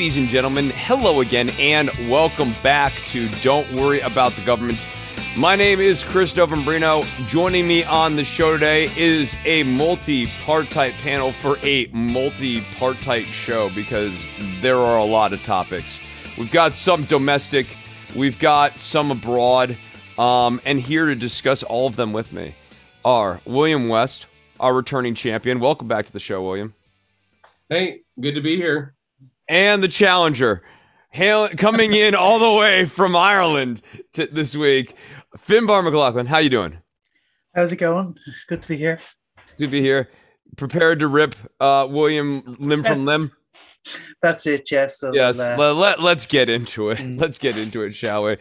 Ladies and gentlemen, hello again and welcome back to Don't Worry About the Government. My name is Chris Dovimbrino. Joining me on the show today is a multi-partite panel for a multi-partite show because there are a lot of topics. We've got some domestic, we've got some abroad, um, and here to discuss all of them with me are William West, our returning champion. Welcome back to the show, William. Hey, good to be here. And the challenger, hail, coming in all the way from Ireland to, this week, Finbar McLaughlin. How you doing? How's it going? It's good to be here. Good to be here. Prepared to rip uh, William limb from limb. That's it. Yes. Well, yes. Uh, let, let, let's get into it. Mm. Let's get into it, shall we?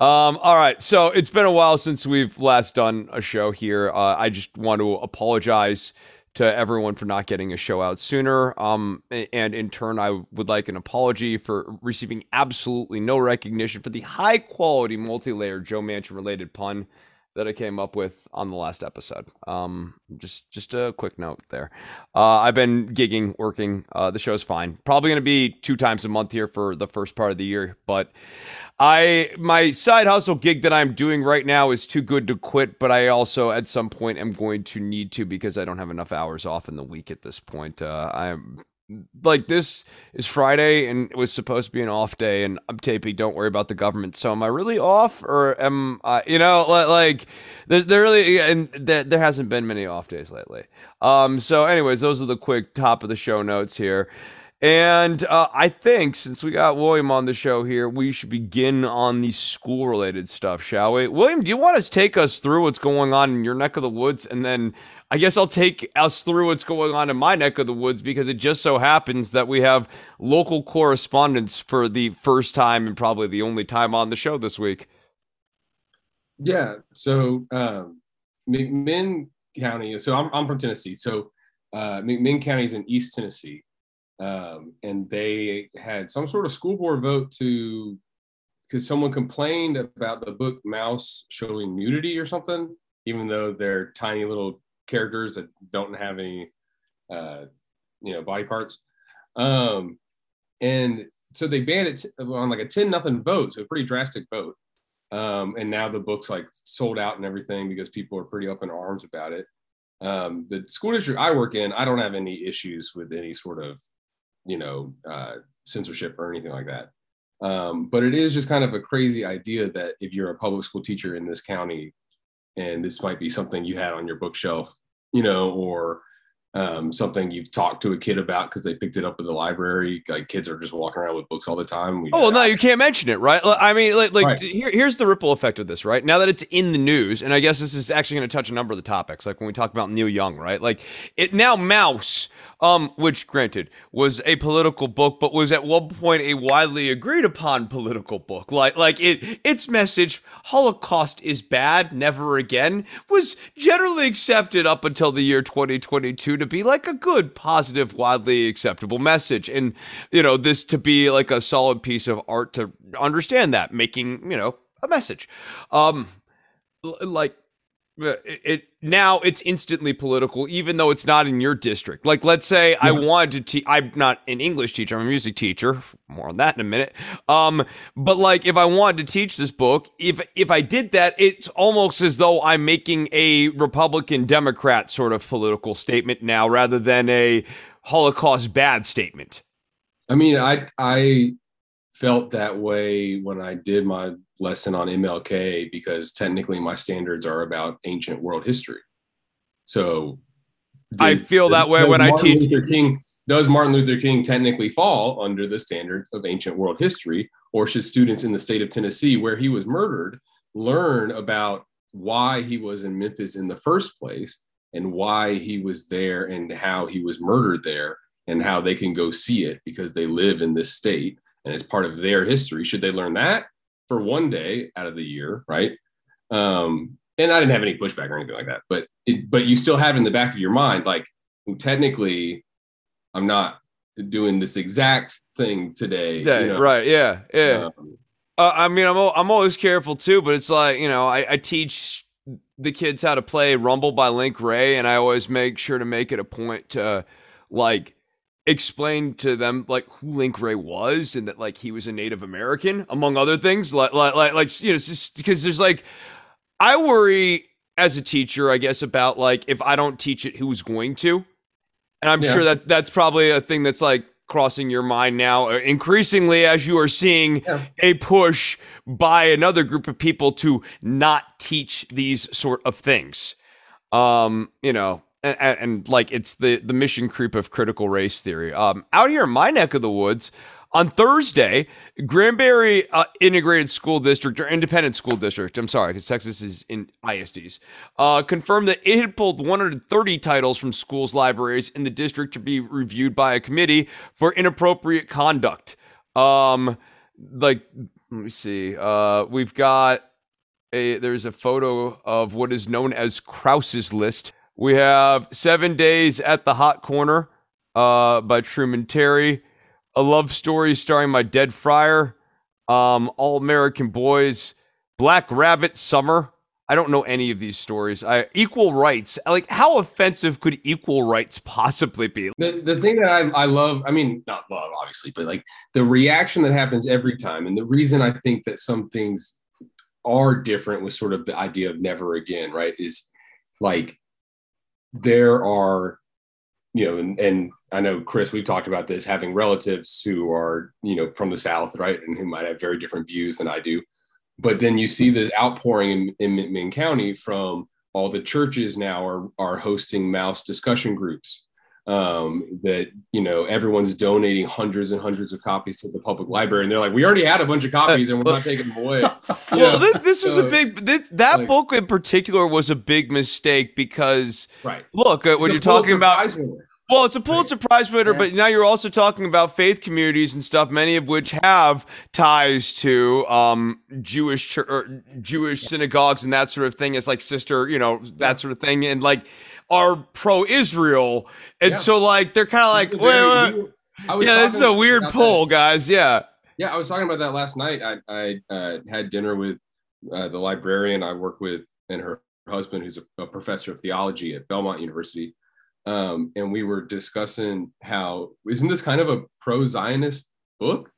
Um, all right. So it's been a while since we've last done a show here. Uh, I just want to apologize to everyone for not getting a show out sooner. Um, and in turn, I would like an apology for receiving absolutely no recognition for the high quality multi layered Joe Manchin related pun that I came up with on the last episode. Um, just just a quick note there. Uh, I've been gigging, working. Uh, the show's fine. Probably going to be two times a month here for the first part of the year, but I my side hustle gig that I'm doing right now is too good to quit, but I also at some point am going to need to because I don't have enough hours off in the week at this point. Uh, I'm like this is Friday and it was supposed to be an off day and I'm taping don't worry about the government so am I really off or am I you know like there, there really and there, there hasn't been many off days lately um so anyways those are the quick top of the show notes here and uh, I think since we got William on the show here, we should begin on the school related stuff, shall we? William, do you want to take us through what's going on in your neck of the woods? And then I guess I'll take us through what's going on in my neck of the woods because it just so happens that we have local correspondence for the first time and probably the only time on the show this week. Yeah. So, um, McMinn County, so I'm, I'm from Tennessee. So, uh, McMinn County is in East Tennessee um, and they had some sort of school board vote to because someone complained about the book Maus showing nudity or something, even though they're tiny little characters that don't have any, uh, you know, body parts. Um, and so they banned it on like a 10 nothing vote. So a pretty drastic vote. Um, and now the book's like sold out and everything because people are pretty up in arms about it. Um, the school district I work in, I don't have any issues with any sort of you know uh, censorship or anything like that. Um, but it is just kind of a crazy idea that if you're a public school teacher in this county, and this might be something you had on your bookshelf, you know, or um, something you've talked to a kid about because they picked it up at the library. Like kids are just walking around with books all the time. We, oh well, no, you can't mention it, right? I mean, like, like right. here, here's the ripple effect of this, right? Now that it's in the news, and I guess this is actually going to touch a number of the topics, like when we talk about Neil Young, right? Like it now Maus, um, which granted was a political book, but was at one point a widely agreed upon political book. Like, like it, its message, Holocaust is bad, never again, was generally accepted up until the year 2022 to be like a good, positive, widely acceptable message. And, you know, this to be like a solid piece of art to understand that, making, you know, a message. Um, like, it, it, now it's instantly political even though it's not in your district. Like let's say yeah. i wanted to teach i'm not an english teacher i'm a music teacher more on that in a minute. Um but like if i wanted to teach this book if if i did that it's almost as though i'm making a republican democrat sort of political statement now rather than a holocaust bad statement. I mean i i felt that way when i did my lesson on MLK because technically my standards are about ancient world history. So did, I feel that way when Martin I teach. Luther King, does Martin Luther King technically fall under the standards of ancient world history, or should students in the state of Tennessee, where he was murdered, learn about why he was in Memphis in the first place and why he was there and how he was murdered there and how they can go see it because they live in this state and it's part of their history? Should they learn that? For one day out of the year, right? Um, and I didn't have any pushback or anything like that, but it, but you still have in the back of your mind, like technically, I'm not doing this exact thing today. Yeah, you know? Right? Yeah, yeah. Um, uh, I mean, I'm I'm always careful too, but it's like you know, I, I teach the kids how to play Rumble by Link Wray, and I always make sure to make it a point to like explained to them like who Link Wray was and that like he was a Native American among other things like like like, like you know just because there's like I worry as a teacher I guess about like if I don't teach it who's going to and I'm Yeah. sure that that's probably a thing that's like crossing your mind now uh, increasingly as you are seeing Yeah. a push by another group of people to not teach these sort of things um you know and, and, like it's the the mission creep of critical race theory um out here in my neck of the woods on Thursday, Granbury uh, Integrated School District or Independent School District, I'm sorry, because Texas is in ISDs, uh, confirmed that it had pulled 130 titles from schools' libraries in the district to be reviewed by a committee for inappropriate conduct. Um, like, let me see. Uh, we've got a there's a photo of what is known as Krause's list. We have Seven Days at the Hot Corner uh, by Truman Terry, a love story starring my dead friar, um, All American Boys, Black Rabbit Summer. I don't know any of these stories. I equal rights. Like, how offensive could equal rights possibly be? The, the thing that I, I love, I mean, not love, obviously, but like the reaction that happens every time. And the reason I think that some things are different with sort of the idea of never again, right? Is like there are, you know, and, and I know, Chris, we've talked about this having relatives who are, you know, from the South, right? And who might have very different views than I do. But then you see this outpouring in, in County from all the churches now are, are hosting Maus discussion groups um, that you know everyone's donating hundreds and hundreds of copies to the public library, and they're like, "We already had a bunch of copies, and we're not taking them away." Well, this, this was a big. This, that like- book in particular was a big mistake because right. look, uh, when The you're talking about Well, it's a Pulitzer Prize winner, Yeah. but now you're also talking about faith communities and stuff, many of which have ties to um, Jewish chur- or Jewish synagogues and that sort of thing. It's like sister, you know, that sort of thing, and like are pro-Israel, and Yeah. so like they're kind of like, This wait, is a wait, weird- I was yeah, this is a weird about that. guys. Yeah, Yeah, I was talking about that last night. I, I uh, had dinner with uh, the librarian I work with and her husband, who's a, a professor of theology at Belmont University. Um, and we were discussing how isn't this kind of a pro-Zionist book?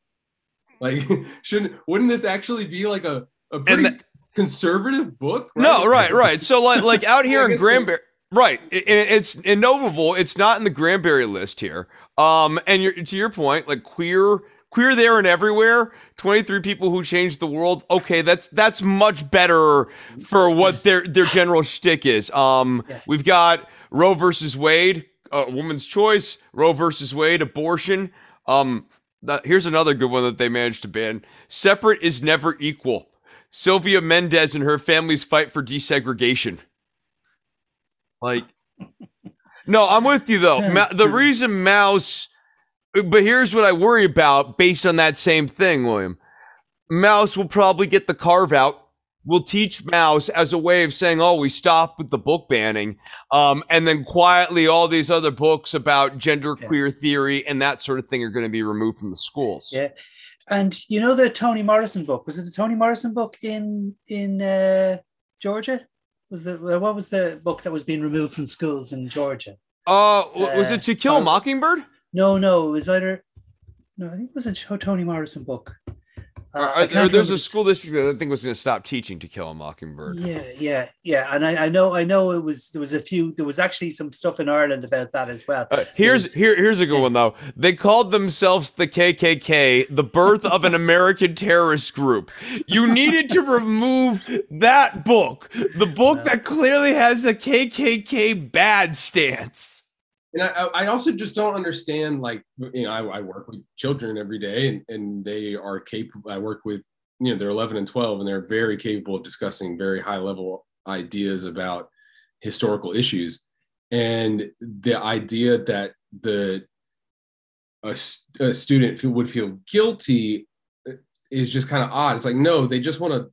Like, shouldn't wouldn't this actually be like a, a pretty that- conservative book? no, right, right. So like, like out here in guess Granbury, right? It, it- it's and notable. It's not in the Granbury list here. Um, and you're, to your point, like queer, queer there and everywhere. Twenty three people who changed the world. Okay, that's that's much better for what their their general shtick is. Um, we've got Roe versus Wade, a woman's choice. Roe versus Wade, abortion. Um, that, here's another good one that they managed to ban. Separate is never equal. Sylvia Mendez and her family's fight for desegregation. Like, no, I'm with you though. Ma- the reason Maus, but here's what I worry about based on that same thing, William. Maus will probably get the carve out. We'll teach Maus as a way of saying, "Oh, we stopped with the book banning," um, and then quietly, all these other books about gender Yeah. queer theory and that sort of thing are going to be removed from the schools. Yeah. And you know the Toni Morrison book? Was it the Toni Morrison book in in uh, Georgia? Was the what was the book that was being removed from schools in Georgia? Uh, was Uh, it To Kill a. Mockingbird? No, no, it was either no, I think it was a Toni Morrison book. Uh, there's a school district that I think was going to stop teaching To Kill a Mockingbird. Yeah, yeah, yeah. And I, I know I know it was there was a few there was actually some stuff in Ireland about that as well. Uh, here's There's- here here's a good one though. They called themselves the KKK, the birth of an American terrorist group. You needed to remove that book, the book that clearly has a KKK bad stance. And I, I also just don't understand like you know I, I work with children every day and, and they are capable i work with you know they're 11 and 12 and they're very capable of discussing very high level ideas about historical issues. And the idea that the a student feel, would feel guilty uh, is just kind of odd. It's like no they just want to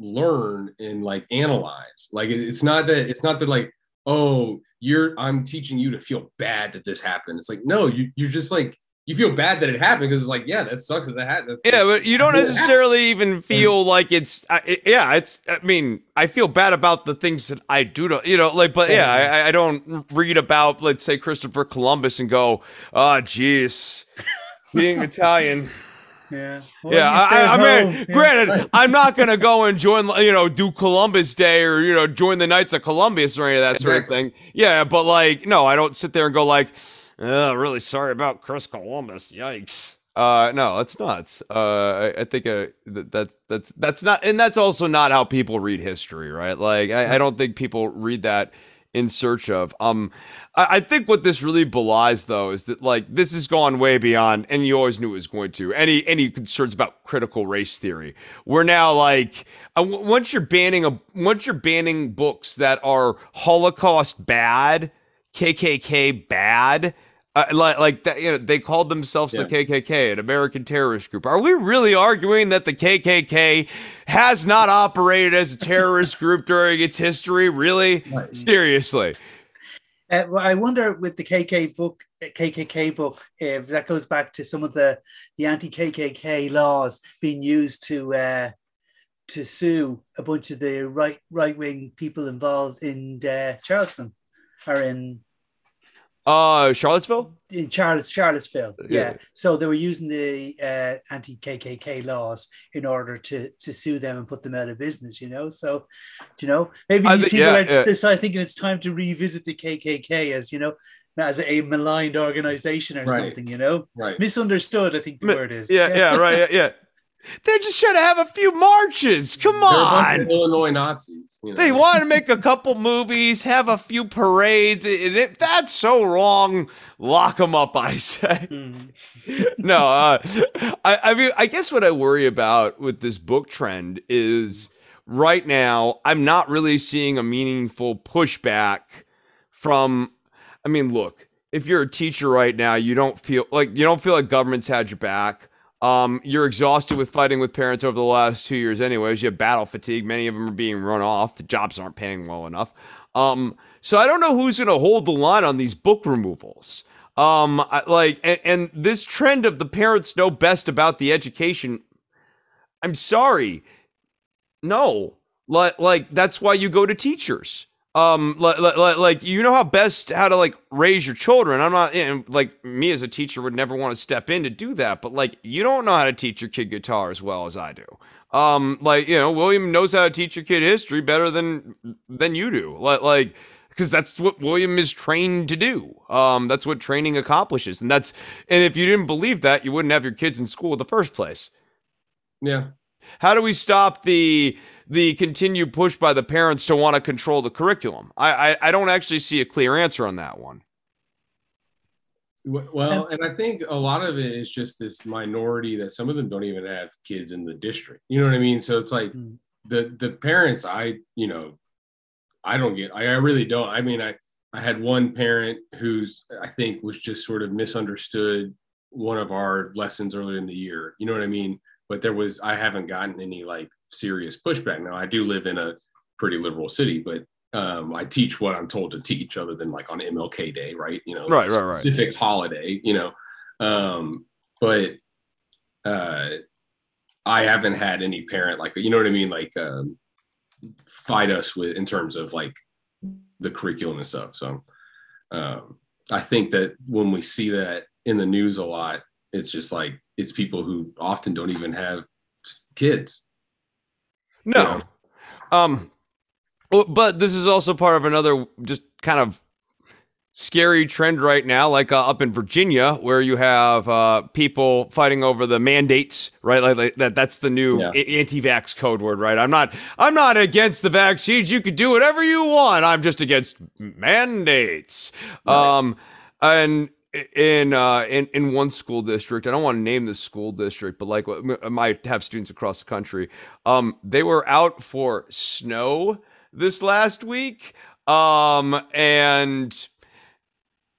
learn and like analyze. Like it- it's not that it's not that like oh you're i'm teaching you to feel bad that this happened it's like no you, you're just like you feel bad that it happened because it's like, yeah, that sucks that that happened. Yeah, but you don't necessarily even feel like it's. Uh, it, yeah, it's. I mean, I feel bad about the things that I do to, you know, like. But yeah, I, I don't read about, let's say, Christopher Columbus and go, oh, jeez, being Italian. Yeah. yeah, I, I mean, yeah. granted, I'm not gonna go and join, you know, do Columbus Day or you know, join the Knights of Columbus or any of that sort of thing. Yeah, but like, no, I don't sit there and go like, oh, really sorry about Chris Columbus. Yikes. Uh, no, it's nuts. Uh, I, I think uh, that, that that's that's not, and that's also not how people read history, right? Like, I, I don't think people read that in search of. Um, I, I, think what this really belies, though, is that like this has gone way beyond, and you always knew it was going to. Any any concerns about critical race theory? We're now like uh, once you're banning a once you're banning books that are Holocaust bad, KKK bad uh, like, like that, you know, they called themselves yeah. the KKK, an American terrorist group. Are we really arguing that the KKK has not operated as a terrorist group during its history? Really, right. seriously? Uh, well, I wonder with the KK book, KKK book, if that goes back to some of the the anti KKK laws being used to uh, to sue a bunch of the right right wing people involved in uh, Charleston or in uh, Charlottesville. In Charlotte, Charlottesville, yeah. yeah. So they were using the uh, anti KKK laws in order to to sue them and put them out of business. You know, so you know maybe these th- people yeah, are yeah. decide thinking it's time to revisit the KKK as you know as a maligned organization or right. something. You know, right? Misunderstood. I think the word is. Yeah, yeah, right, yeah, yeah. They're just trying to have a few marches. Come on, Illinois Nazis. You know? They want to make a couple movies, have a few parades. And if that's so wrong, lock them up. I say. Mm. no, uh, I, I mean, I guess what I worry about with this book trend is right now I'm not really seeing a meaningful pushback from. I mean, look, if you're a teacher right now, you don't feel like you don't feel like government's had your back um, you're exhausted with fighting with parents over the last two years, anyways. You have battle fatigue. Many of them are being run off. The jobs aren't paying well enough. Um, so I don't know who's going to hold the line on these book removals. Um, I, like, and, and this trend of the parents know best about the education. I'm sorry. No, like, like that's why you go to teachers um like, like, like you know how best how to like raise your children. I'm not know, like me as a teacher would never want to step in to do that but like you don't know how to teach your kid guitar as well as i do. Um like you know william knows how to teach your kid history better than than you do. Like like because that's what william is trained to do. Um that's what training accomplishes and that's and if you didn't believe that you wouldn't have your kids in school in the first place. Yeah. How do we stop the the continued push by the parents to want to control the curriculum? I, I, I don't actually see a clear answer on that one. Well, and I think a lot of it is just this minority that some of them don't even have kids in the district. You know what I mean? So it's like mm. the the parents. I you know, I don't get. I, I really don't. I mean, I I had one parent who's I think was just sort of misunderstood one of our lessons earlier in the year. You know what I mean? But there was I haven't gotten any like serious pushback. Now, I do live in a pretty liberal city, but um, I teach what I'm told to teach, other than like on MLK Day, right? You know, right, right, specific right. holiday, you know. Um, but uh, I haven't had any parent like you know what I mean, like um, fight us with in terms of like the curriculum and stuff. So um, I think that when we see that in the news a lot, it's just like it's people who often don't even have kids no. Um, but this is also part of another just kind of scary trend right now, like uh, up in Virginia, where you have uh, people fighting over the mandates, right? Like, like that. That's the new yeah. anti-vax code word, right? I'm not. I'm not against the vaccines. You could do whatever you want. I'm just against mandates. Right. Um, and in uh in in one school district i don't want to name the school district but like i might have students across the country um they were out for snow this last week um and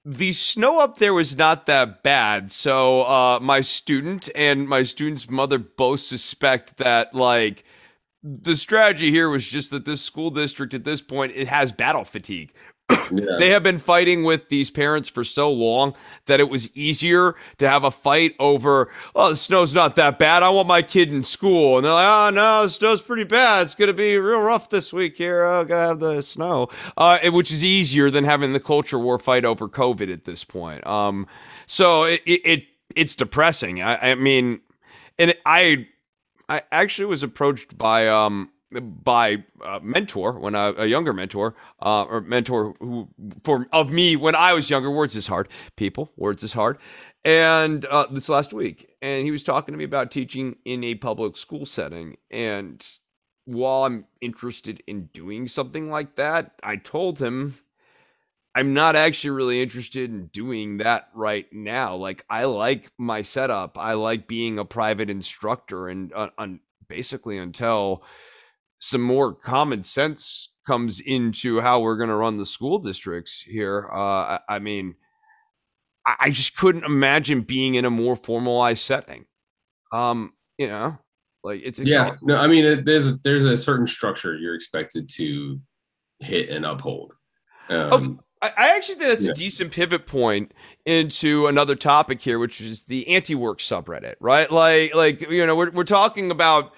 the snow up there was not that bad. So uh my student and my student's mother both suspect that like the strategy here was just that this school district at this point it has battle fatigue Yeah. they have been fighting with these parents for so long that it was easier to have a fight over, oh, the snow's not that bad. I want my kid in school. And they're like, oh, no, the snow's pretty bad. It's going to be real rough this week here. Oh, got to have the snow, uh, which is easier than having the culture war fight over COVID at this point. Um, so it, it it's depressing. I, I mean, and I, I actually was approached by, um, by a mentor when I, a younger mentor uh, or mentor who for of me when I was younger. Words is hard, people. Words is hard. And uh, this last week, and he was talking to me about teaching in a public school setting. And while I'm interested in doing something like that, I told him I'm not actually really interested in doing that right now. Like I like my setup. I like being a private instructor, and uh, on basically until some more common sense comes into how we're going to run the school districts here. Uh, I, I, mean, I, I, just couldn't imagine being in a more formalized setting. Um, you know, like it's exhausting. yeah. No, I mean, it, there's there's a certain structure you're expected to hit and uphold. Um, oh, I actually think that's yeah. a decent pivot point into another topic here, which is the anti-work subreddit, right? Like, like you know, we're we're talking about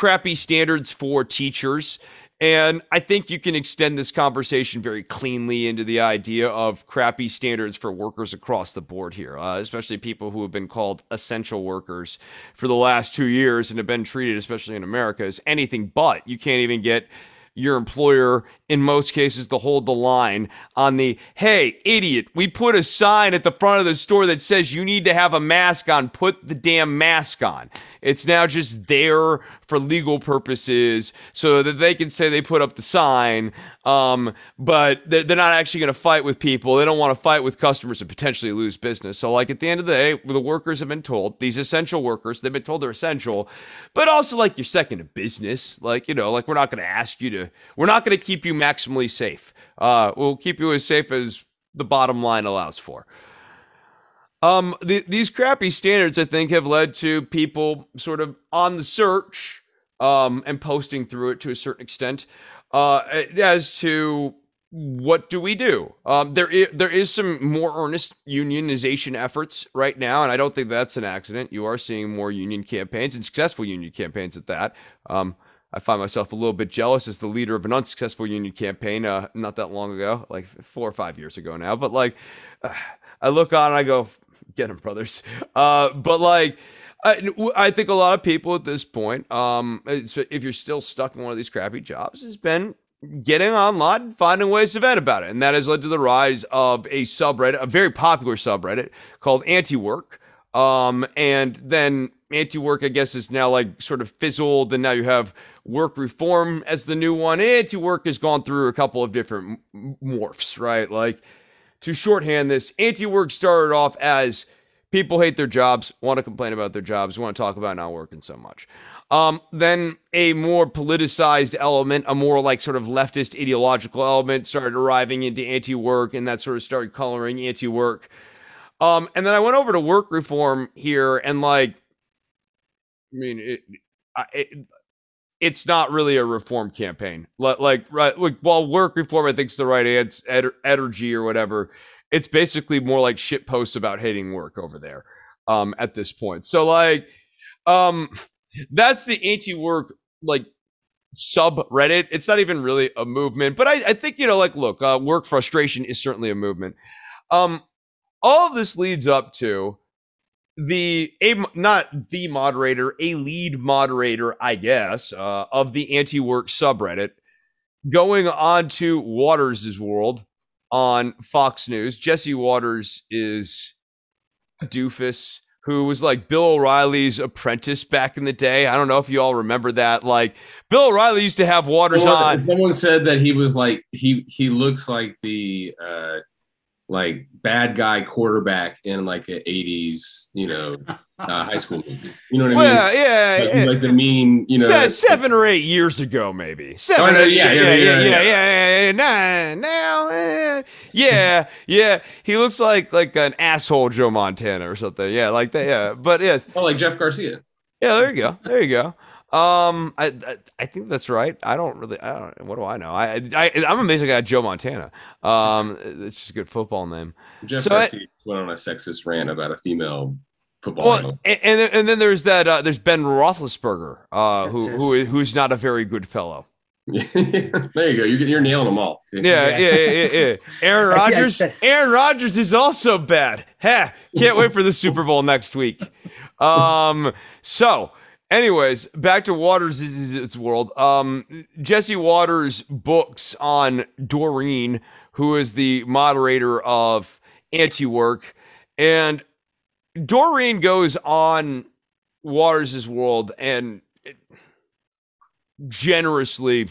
crappy standards for teachers. And I think you can extend this conversation very cleanly into the idea of crappy standards for workers across the board here, uh, especially people who have been called essential workers for the last two years and have been treated, especially in America, as anything but. You can't even get your employer, in most cases, to hold the line on the hey, idiot, we put a sign at the front of the store that says you need to have a mask on, put the damn mask on. It's now just there for legal purposes so that they can say they put up the sign, um, but they're, they're not actually going to fight with people. They don't want to fight with customers and potentially lose business. So, like at the end of the day, the workers have been told, these essential workers, they've been told they're essential, but also like you're second to business. Like, you know, like we're not going to ask you to, we're not going to keep you maximally safe. Uh, we'll keep you as safe as the bottom line allows for. Um, the, these crappy standards, I think, have led to people sort of on the search um, and posting through it to a certain extent uh, as to what do we do? Um, there, is, there is some more earnest unionization efforts right now, and I don't think that's an accident. You are seeing more union campaigns and successful union campaigns at that. Um, I find myself a little bit jealous as the leader of an unsuccessful union campaign uh, not that long ago, like four or five years ago now. But like, uh, I look on and I go, get them, brothers. Uh, but like, I, I think a lot of people at this point, um, if you're still stuck in one of these crappy jobs, has been getting online and finding ways to vent about it. And that has led to the rise of a subreddit, a very popular subreddit called Anti Work. Um, and then anti work, I guess, is now like sort of fizzled. And now you have work reform as the new one. Anti work has gone through a couple of different morphs, right? Like, to shorthand this, anti work started off as people hate their jobs, want to complain about their jobs, want to talk about not working so much. Um, then a more politicized element, a more like sort of leftist ideological element started arriving into anti work, and that sort of started coloring anti work. Um, and then I went over to work reform here, and like, mean, it, it, it's not really a reform campaign. Like, right, like, while work reform, I think is the right energy or whatever. It's basically more like shit posts about hating work over there, um, at this point. So like, um, that's the anti-work like subreddit. It's not even really a movement, but I, I think you know, like, look, uh, work frustration is certainly a movement. Um, all of this leads up to the a not the moderator, a lead moderator, I guess, uh, of the anti-work subreddit, going on to Watters' world on Fox News. Jesse Watters is a doofus who was like Bill O'Reilly's apprentice back in the day. I don't know if you all remember that. Like Bill O'Reilly used to have Watters someone, on. Someone said that he was like he he looks like the uh like bad guy quarterback in like an 80s, you know, uh, high school movie. You know what I mean? Yeah, like, yeah. Like the mean, you know, seven, seven or eight years ago, maybe. Seven, oh, no, yeah, yeah, yeah, yeah, yeah, yeah, yeah, Nah, now, eh, yeah, yeah. He looks like like an asshole Joe Montana or something. Yeah, like that. Yeah, but yes. Oh, like Jeff Garcia. Yeah, there you go. There you go. Um, I, I, I think that's right. I don't really. I don't. What do I know? I, I I'm amazed I got Joe Montana. Um, it's just a good football name. Jeff so I, went on a sexist rant about a female football. Well, and, and, and then there's that. Uh, there's Ben Roethlisberger, uh, who who who's not a very good fellow. there you go. You're, you're nailing them all. Yeah, yeah, yeah, yeah. Aaron Rodgers. Aaron Rodgers is also bad. Ha! Can't wait for the Super Bowl next week. Um. So Anyways, back to Watters' world. Um, Jesse Watters books on Doreen, who is the moderator of Anti Work, and Doreen goes on Watters' world and generously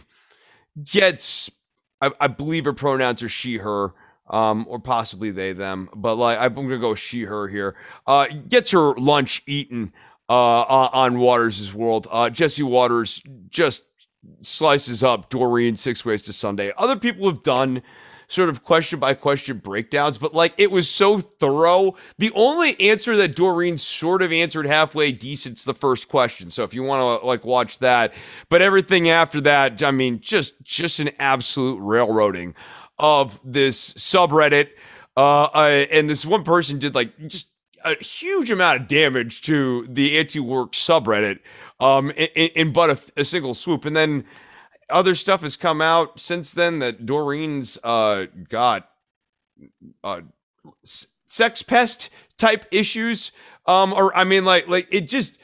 gets, I, I, believe her pronouns are she, her, um, or possibly they, them, but like I'm gonna go she, her here. Uh, gets her lunch eaten uh, on Watters' world. Uh, Jesse Watters just slices up Doreen six ways to Sunday. Other people have done sort of question by question breakdowns, but like it was so thorough. The only answer that Doreen sort of answered halfway decent's the first question. So if you want to like watch that, but everything after that, I mean, just just an absolute railroading of this subreddit. Uh, uh and this one person did like just a huge amount of damage to the anti-work subreddit um, in, in but a, a, single swoop. And then other stuff has come out since then that Doreen's uh, got uh, sex pest type issues. Um, or I mean, like, like it just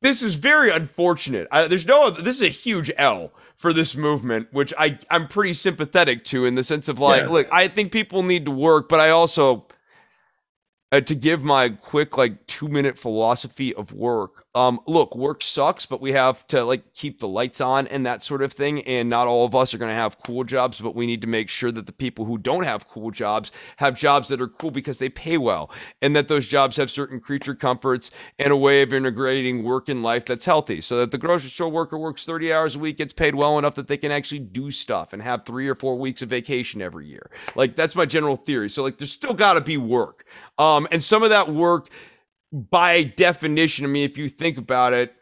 this is very unfortunate. I, there's no this is a huge L for this movement, which I I'm pretty sympathetic to in the sense of like, yeah. look, I think people need to work, but I also uh, to give my quick like two minute philosophy of work um look work sucks but we have to like keep the lights on and that sort of thing and not all of us are going to have cool jobs but we need to make sure that the people who don't have cool jobs have jobs that are cool because they pay well and that those jobs have certain creature comforts and a way of integrating work and life that's healthy so that the grocery store worker works 30 hours a week gets paid well enough that they can actually do stuff and have 3 or 4 weeks of vacation every year. Like that's my general theory so like there's still got to be work. Um and some of that work by definition, I mean, if you think about it,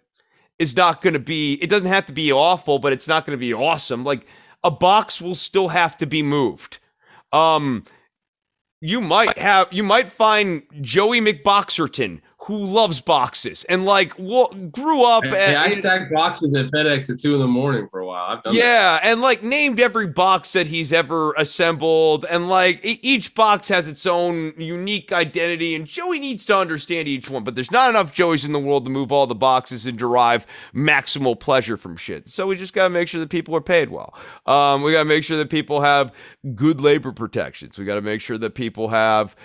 is not going to be, it doesn't have to be awful, but it's not going to be awesome. Like a box will still have to be moved. Um, you might have, you might find Joey McBoxerton who loves boxes and like what grew up. At, I stacked boxes at FedEx at two in the morning for a while. yeah, that. and like named every box that he's ever assembled, and like each box has its own unique identity, and Joey needs to understand each one. But there's not enough Joeys in the world to move all the boxes and derive maximal pleasure from shit. So we just gotta make sure that people are paid well. Um, we gotta make sure that people have good labor protections. We gotta make sure that people have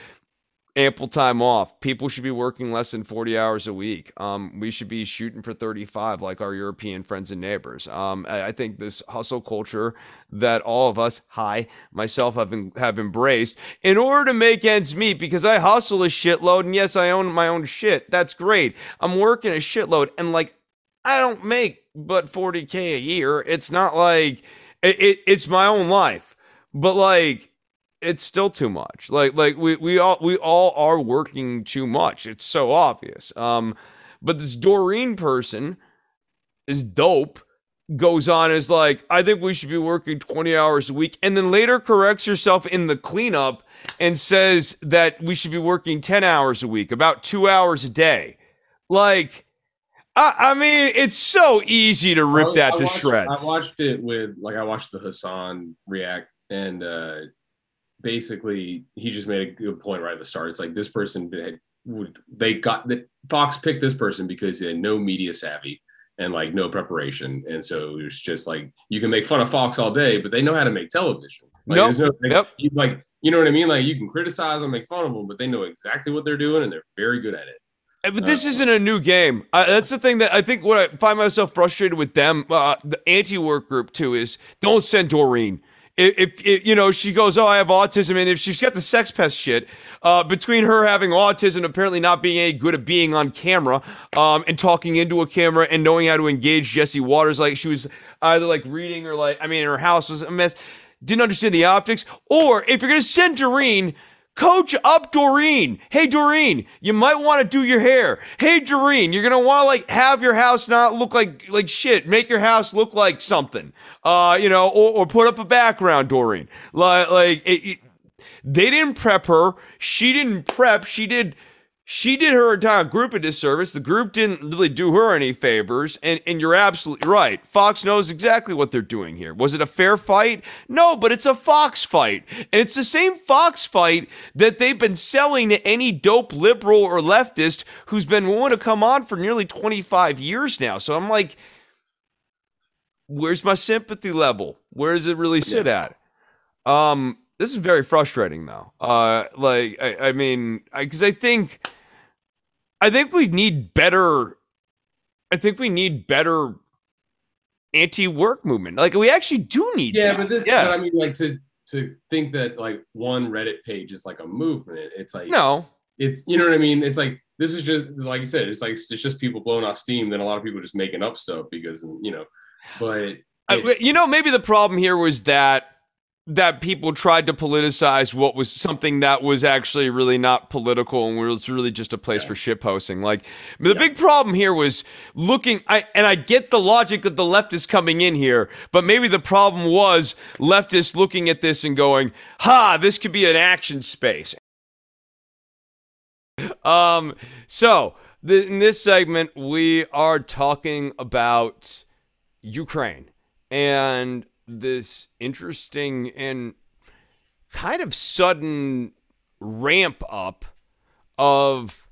ample time off. People should be working less than 40 hours a week. Um, we should be shooting for 35 like our European friends and neighbors. Um, I, think this hustle culture that all of us, hi, myself have, have embraced in order to make ends meet because I hustle a shitload and yes, I own my own shit. That's great. I'm working a shitload and like I don't make but 40K a year. It's not like it, it it's my own life. But like it's still too much. Like like we we all we all are working too much. It's so obvious. Um, but this Doreen person is dope. Goes on is like, I think we should be working 20 hours a week, and then later corrects herself in the cleanup and says that we should be working 10 hours a week, about two hours a day. Like, I, I mean, it's so easy to rip I, that I to watched, shreds. I watched it with like I watched the Hasan react and uh basically he just made a good point right at the start. It's like this person would they got that Fox picked this person because they had no media savvy and like no preparation, and so it's just like you can make fun of Fox all day, but they know how to make television. Like, nope. no, like, yep. you, like you know what I mean? Like you can criticize them, make fun of them, but they know exactly what they're doing, and they're very good at it. But this uh, isn't a new game. Uh, that's the thing that I think what I find myself frustrated with them, uh, the anti-work group too, is don't send Doreen if, if, you know she goes, oh, I have autism, and if she's got the sex pest shit, uh, between her having autism, apparently not being any good at being on camera, um, and talking into a camera and knowing how to engage Jesse Watters, like she was either like reading or like, I mean, her house was a mess, didn't understand the optics, or if you're gonna send Doreen, Coach up Doreen. Hey Doreen, you might want to do your hair. Hey Doreen, you're gonna want to like have your house not look like like shit. Make your house look like something. Uh, you know, or, or put up a background, Doreen. Like like it, it, they didn't prep her. She didn't prep. She did she did her entire group a disservice. The group didn't really do her any favors. And, and you're absolutely right. Fox knows exactly what they're doing here. Was it a fair fight? No, but it's a Fox fight. And it's the same Fox fight that they've been selling to any dope liberal or leftist who's been willing to come on for nearly 25 years now. So I'm like, where's my sympathy level? Where does it really sit at? Um, this is very frustrating though. Uh, like, I, I mean, because I, I think I think we need better. I think we need better anti-work movement. Like we actually do need. Yeah, that. but this. Yeah. But I mean, like to to think that like one Reddit page is like a movement. It's like no. It's you know what I mean. It's like this is just like you said. It's like it's just people blowing off steam. Then a lot of people just making up stuff because you know. But you know, maybe the problem here was that that people tried to politicize what was something that was actually really not political and was really just a place yeah. for shit posting. Like the yeah. big problem here was looking I and I get the logic that the left is coming in here, but maybe the problem was leftists looking at this and going, "Ha, this could be an action space." Um so the, in this segment we are talking about Ukraine and this interesting and kind of sudden ramp up of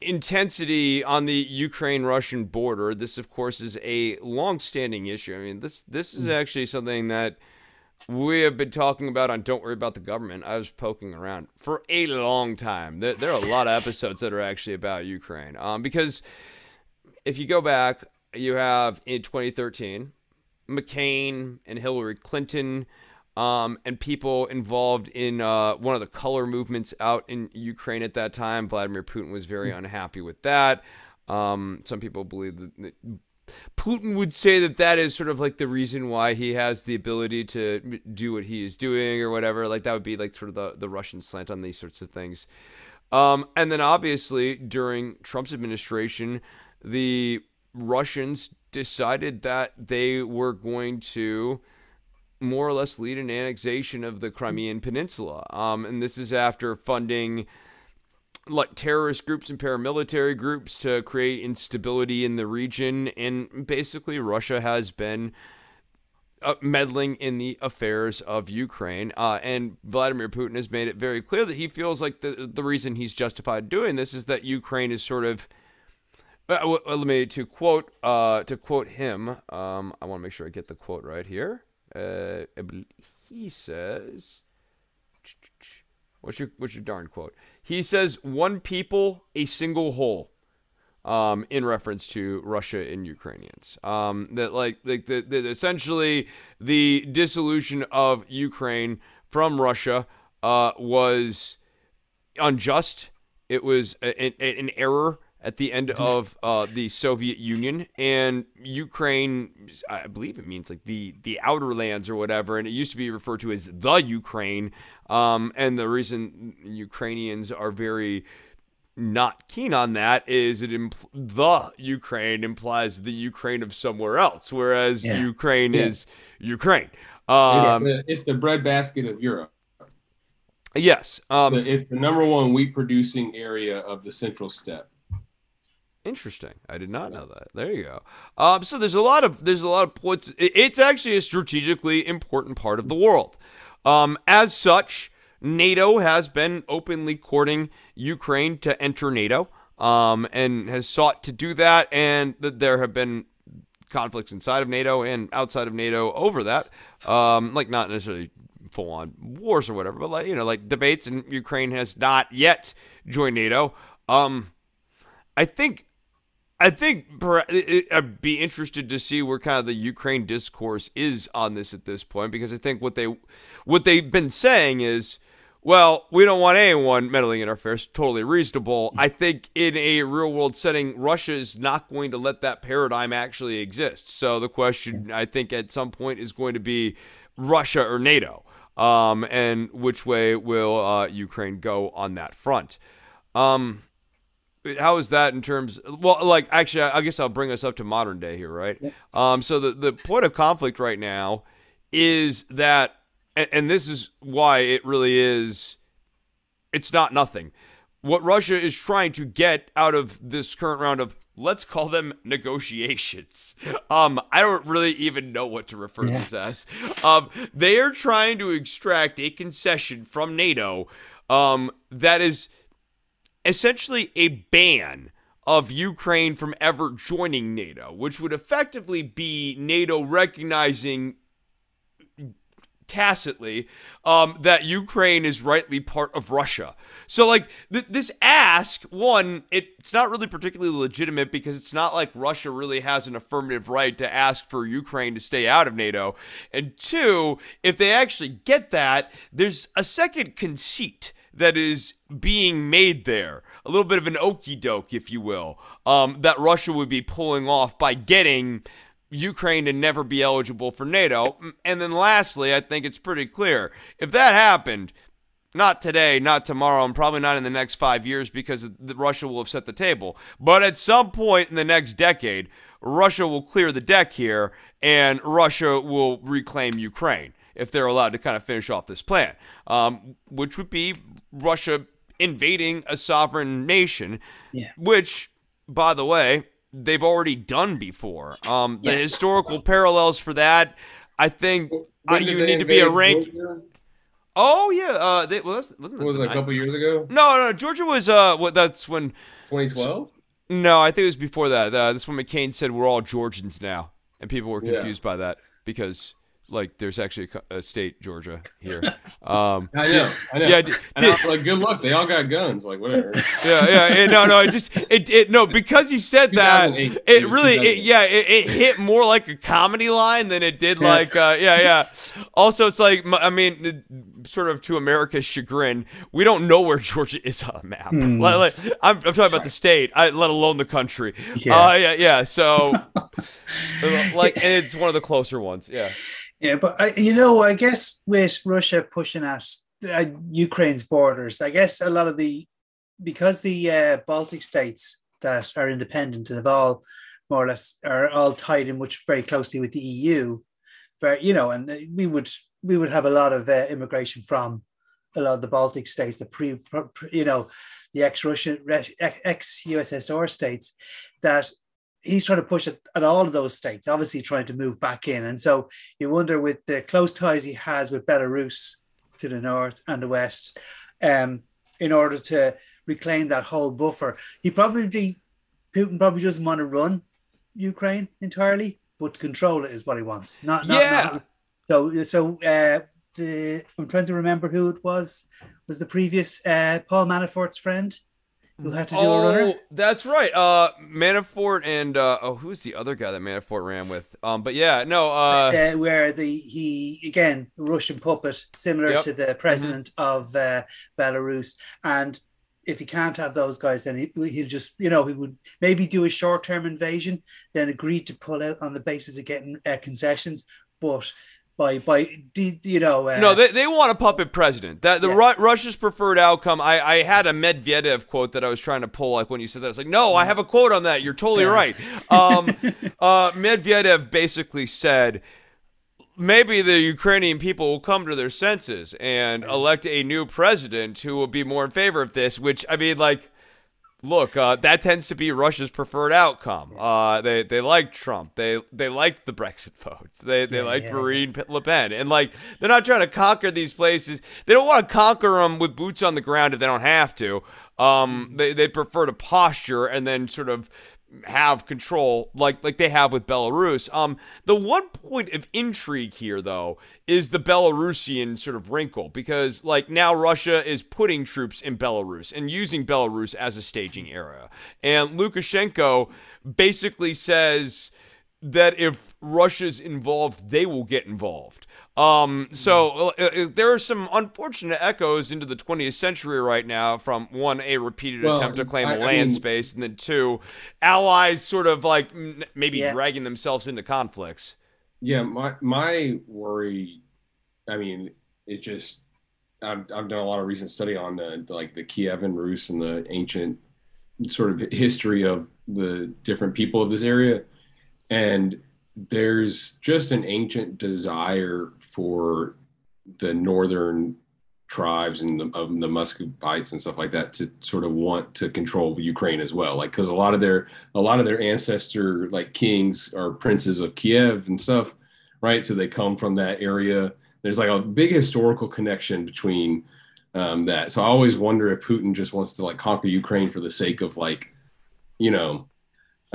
intensity on the Ukraine-Russian border. This, of course, is a long-standing issue. I mean, this this is hmm. actually something that we have been talking about on Don't Worry About the Government. I was poking around for a long time. There, there are a lot of episodes that are actually about Ukraine. Um, because if you go back, you have in 2013, McCain and Hillary Clinton um, and people involved in uh, one of the color movements out in Ukraine at that time. Vladimir Putin was very hmm. unhappy with that. Um, some people believe that, Putin would say that that is sort of like the reason why he has the ability to do what he is doing or whatever. Like that would be like sort of the, the Russian slant on these sorts of things. Um, and then obviously during Trump's administration, the Russians decided that they were going to more or less lead an annexation of the Crimean Peninsula. Um, and this is after funding like terrorist groups and paramilitary groups to create instability in the region. And basically, Russia has been uh, meddling in the affairs of Ukraine. Uh, and Vladimir Putin has made it very clear that he feels like the the reason he's justified doing this is that Ukraine is sort of uh, let me to quote uh, to quote him. Um, I want to make sure I get the quote right here. Uh, he says, "What's your what's your darn quote?" He says, "One people, a single whole." Um, in reference to Russia and Ukrainians, um, that like like the, the, essentially the dissolution of Ukraine from Russia uh, was unjust. It was a, a, an error at the end of uh, the Soviet Union and Ukraine. I believe it means like the the outer lands or whatever, and it used to be referred to as the Ukraine. Um, and the reason Ukrainians are very not keen on that is it impl- the Ukraine implies the Ukraine of somewhere else, whereas yeah. Ukraine yeah. is Ukraine. Um, it's, the, it's the breadbasket of Europe. Yes, um, it's the number one wheat producing area of the Central Steppe. Interesting. I did not know that. There you go. Um, so there's a lot of there's a lot of points. It's actually a strategically important part of the world. Um, as such, NATO has been openly courting Ukraine to enter NATO, um, and has sought to do that. And there have been conflicts inside of NATO and outside of NATO over that. Um, like not necessarily full on wars or whatever, but like you know, like debates. And Ukraine has not yet joined NATO. Um, I think I think I'd be interested to see where kind of the Ukraine discourse is on this at this point because I think what they what they've been saying is, well, we don't want anyone meddling in our affairs. Totally reasonable. I think in a real world setting, Russia is not going to let that paradigm actually exist. So the question I think at some point is going to be Russia or NATO. Um, and which way will uh, Ukraine go on that front? Um, how is that in terms? Well, like actually, I guess I'll bring us up to modern day here, right? Um, so the the point of conflict right now is that, and, and this is why it really is. It's not nothing. What Russia is trying to get out of this current round of let's call them negotiations. Um, I don't really even know what to refer yeah. to this as. Um, they are trying to extract a concession from NATO um, that is essentially a ban of Ukraine from ever joining NATO, which would effectively be NATO recognizing tacitly um, that Ukraine is rightly part of Russia. So, like, th- this ask, one, it, it's not really particularly legitimate because it's not like Russia really has an affirmative right to ask for Ukraine to stay out of NATO. And two, if they actually get that, there's a second conceit that is being made there. A little bit of an okey doke, if you will, um, that Russia would be pulling off by getting Ukraine to never be eligible for NATO. And then lastly, I think it's pretty clear if that happened, not today, not tomorrow, and probably not in the next five years because Russia will have set the table. But at some point in the next decade, Russia will clear the deck here and Russia will reclaim Ukraine if they're allowed to kind of finish off this plan, um, which would be Russia invading a sovereign nation, yeah. which, by the way, they've already done before. Um, the historical parallels for that, I think uh, you need to be a rank. Georgia? Oh yeah, uh, they, well, that's, was it a couple years ago? No, no, Georgia was uh, what? That's when 2012. No, I think it was before that. Uh, that's when McCain said we're all Georgians now, and people were confused yeah. by that because like there's actually a, state Georgia here. Um, I know, I know. Yeah, did, like good luck. They all got guns. Like whatever. Yeah, yeah. It, no, no. It just it, it no because you said that it really it, yeah it, it, hit more like a comedy line than it did like uh, yeah yeah. Also, it's like I mean, sort of to America's chagrin, we don't know where Georgia is on the map. Hmm. Like, like, I'm, I'm talking about the state, I, let alone the country. Yeah, uh, yeah, yeah. So like it's one of the closer ones. Yeah. Yeah, but I, you know, I guess with Russia pushing at uh, Ukraine's borders, I guess a lot of the because the uh, Baltic states that are independent and have all more or less are all tied in much very closely with the EU, but you know, and we would we would have a lot of uh, immigration from a lot of the Baltic states, the pre, pre you know, the ex-Russian ex-USSR states that he's trying to push it at all of those states, obviously trying to move back in. And so you wonder with the close ties he has with Belarus to the north and the west, um, in order to reclaim that whole buffer, he probably Putin probably doesn't want to run Ukraine entirely, but to control it is what he wants. Not, not yeah. Not, so so uh, the, I'm trying to remember who it was. Was the previous uh, Paul Manafort's friend? Who had to do oh, a runner. That's right. Uh, Manafort and uh, oh, who's the other guy that Manafort ran with? Um, but yeah, no. Uh, uh where the he again Russian puppet, similar yep. to the president mm-hmm. of uh, Belarus, and if he can't have those guys, then he, will just, you know, he would maybe do a short term invasion, then agree to pull out on the basis of getting uh, concessions. But by by you know uh, no they, they want a puppet president. That the yeah. Ru- russia's preferred outcome I, I had a medvedev quote that i was trying to pull like when you said that. I was like no i have a quote on that. You're totally yeah. right. Um, uh, medvedev basically said maybe the ukrainian people will come to their senses and elect a new president who will be more in favor of this which i mean like look, uh, that tends to be Russia's preferred outcome. Uh, they they like Trump. They they like the Brexit votes. They they yeah, like yeah, Marine. Le Pen, and like they're not trying to conquer these places. They don't want to conquer them with boots on the ground if they don't have to. Um, mm-hmm. they they prefer to posture and then sort of have control like like they have with Belarus. Um, the one point of intrigue here, though, is the Belarusian sort of wrinkle because like now Russia is putting troops in Belarus and using Belarus as a staging area, and Lukashenko basically says that if Russia's involved, they will get involved. Um, so uh, uh, there are some unfortunate echoes into the 20th century right now from one, a repeated well, attempt to claim I, land I mean, space, and then two, allies sort of like maybe yeah. dragging themselves into conflicts. Yeah, my my worry, I mean, it just I've, I've done a lot of recent study on the, like the Kievan Rus and the ancient sort of history of the different people of this area, and there's just an ancient desire for the northern tribes and the, the Muscovites and stuff like that to sort of want to control Ukraine as well. Like, because a lot of their a lot of their ancestor like kings are princes of Kiev and stuff, right? So they come from that area. There's like a big historical connection between um, that. So I always wonder if Putin just wants to like conquer Ukraine for the sake of like, you know,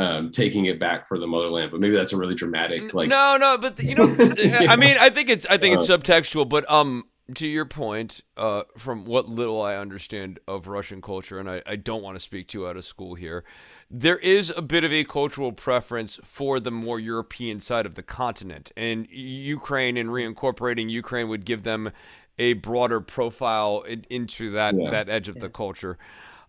um, taking it back for the motherland. But maybe that's a really dramatic like. No, no, but you know, I mean, I think it's I think it's uh, subtextual, but um, to your point, uh, from what little I understand of Russian culture, and I, I don't want to speak too out of school here, there is a bit of a cultural preference for the more European side of the continent, and Ukraine and reincorporating Ukraine would give them a broader profile in, into that yeah. that edge of yeah. the culture.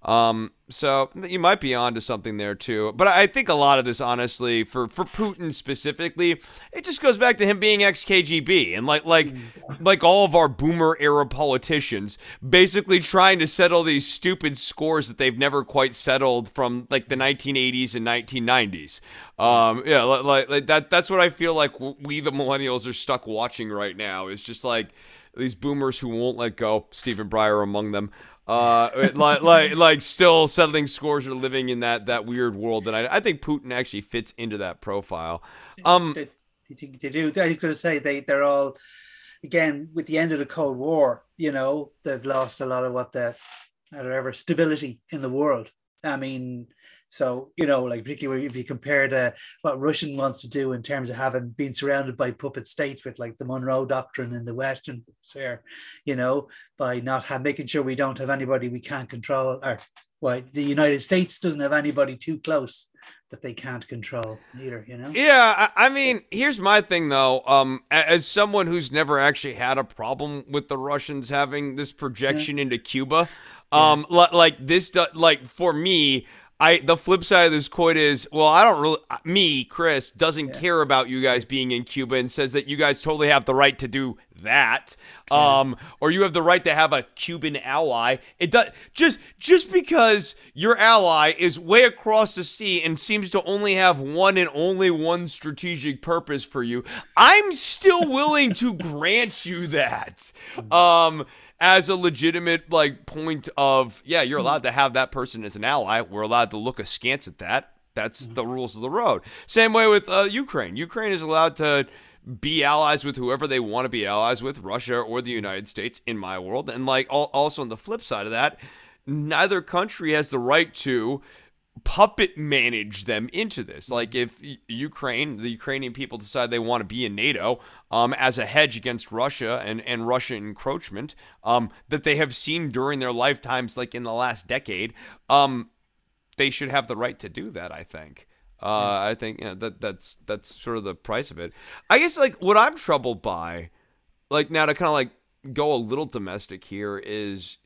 Um, so you might be onto something there too. But I think a lot of this, honestly, for for Putin specifically, it just goes back to him being ex KGB and like like like all of our boomer era politicians, basically trying to settle these stupid scores that they've never quite settled from like the 1980s and 1990s. Um, yeah, like, like that. That's what I feel like we the millennials are stuck watching right now. Is just like these boomers who won't let go. Stephen Breyer among them uh, like like like still settling scores or living in that that weird world. And I, I think Putin actually fits into that profile. Um, they, they do. I was going to say they they're all again with the end of the Cold War. You know, they've lost a lot of what the whatever stability in the world. I mean, so, you know, like particularly if you compare to what Russian wants to do in terms of having been surrounded by puppet states with like the Monroe Doctrine in the Western sphere, you know, by not have, making sure we don't have anybody we can't control, or why the United States doesn't have anybody too close that they can't control either, you know? Yeah, I mean, here's my thing though. Um, as someone who's never actually had a problem with the Russians having this projection yeah. into Cuba, um, yeah. like this, like for me, I the flip side of this coin is well, I don't really me Chris doesn't yeah. care about you guys being in Cuba and says that you guys totally have the right to do that, yeah. um, or you have the right to have a Cuban ally. It does just just because your ally is way across the sea and seems to only have one and only one strategic purpose for you. I'm still willing to grant you that. Um, as a legitimate like point of yeah, you're allowed to have that person as an ally. We're allowed to look askance at that. That's the rules of the road. Same way with uh, Ukraine. Ukraine is allowed to be allies with whoever they want to be allies with, Russia or the United States, in my world. And like also on the flip side of that, neither country has the right to puppet manage them into this. Like if Ukraine, the Ukrainian people decide they want to be in NATO um, as a hedge against Russia and, and Russian encroachment um, that they have seen during their lifetimes, like in the last decade, um, they should have the right to do that. I think. Uh, I think you know, that that's that's sort of the price of it. I guess like what I'm troubled by, like now to kind of like go a little domestic here is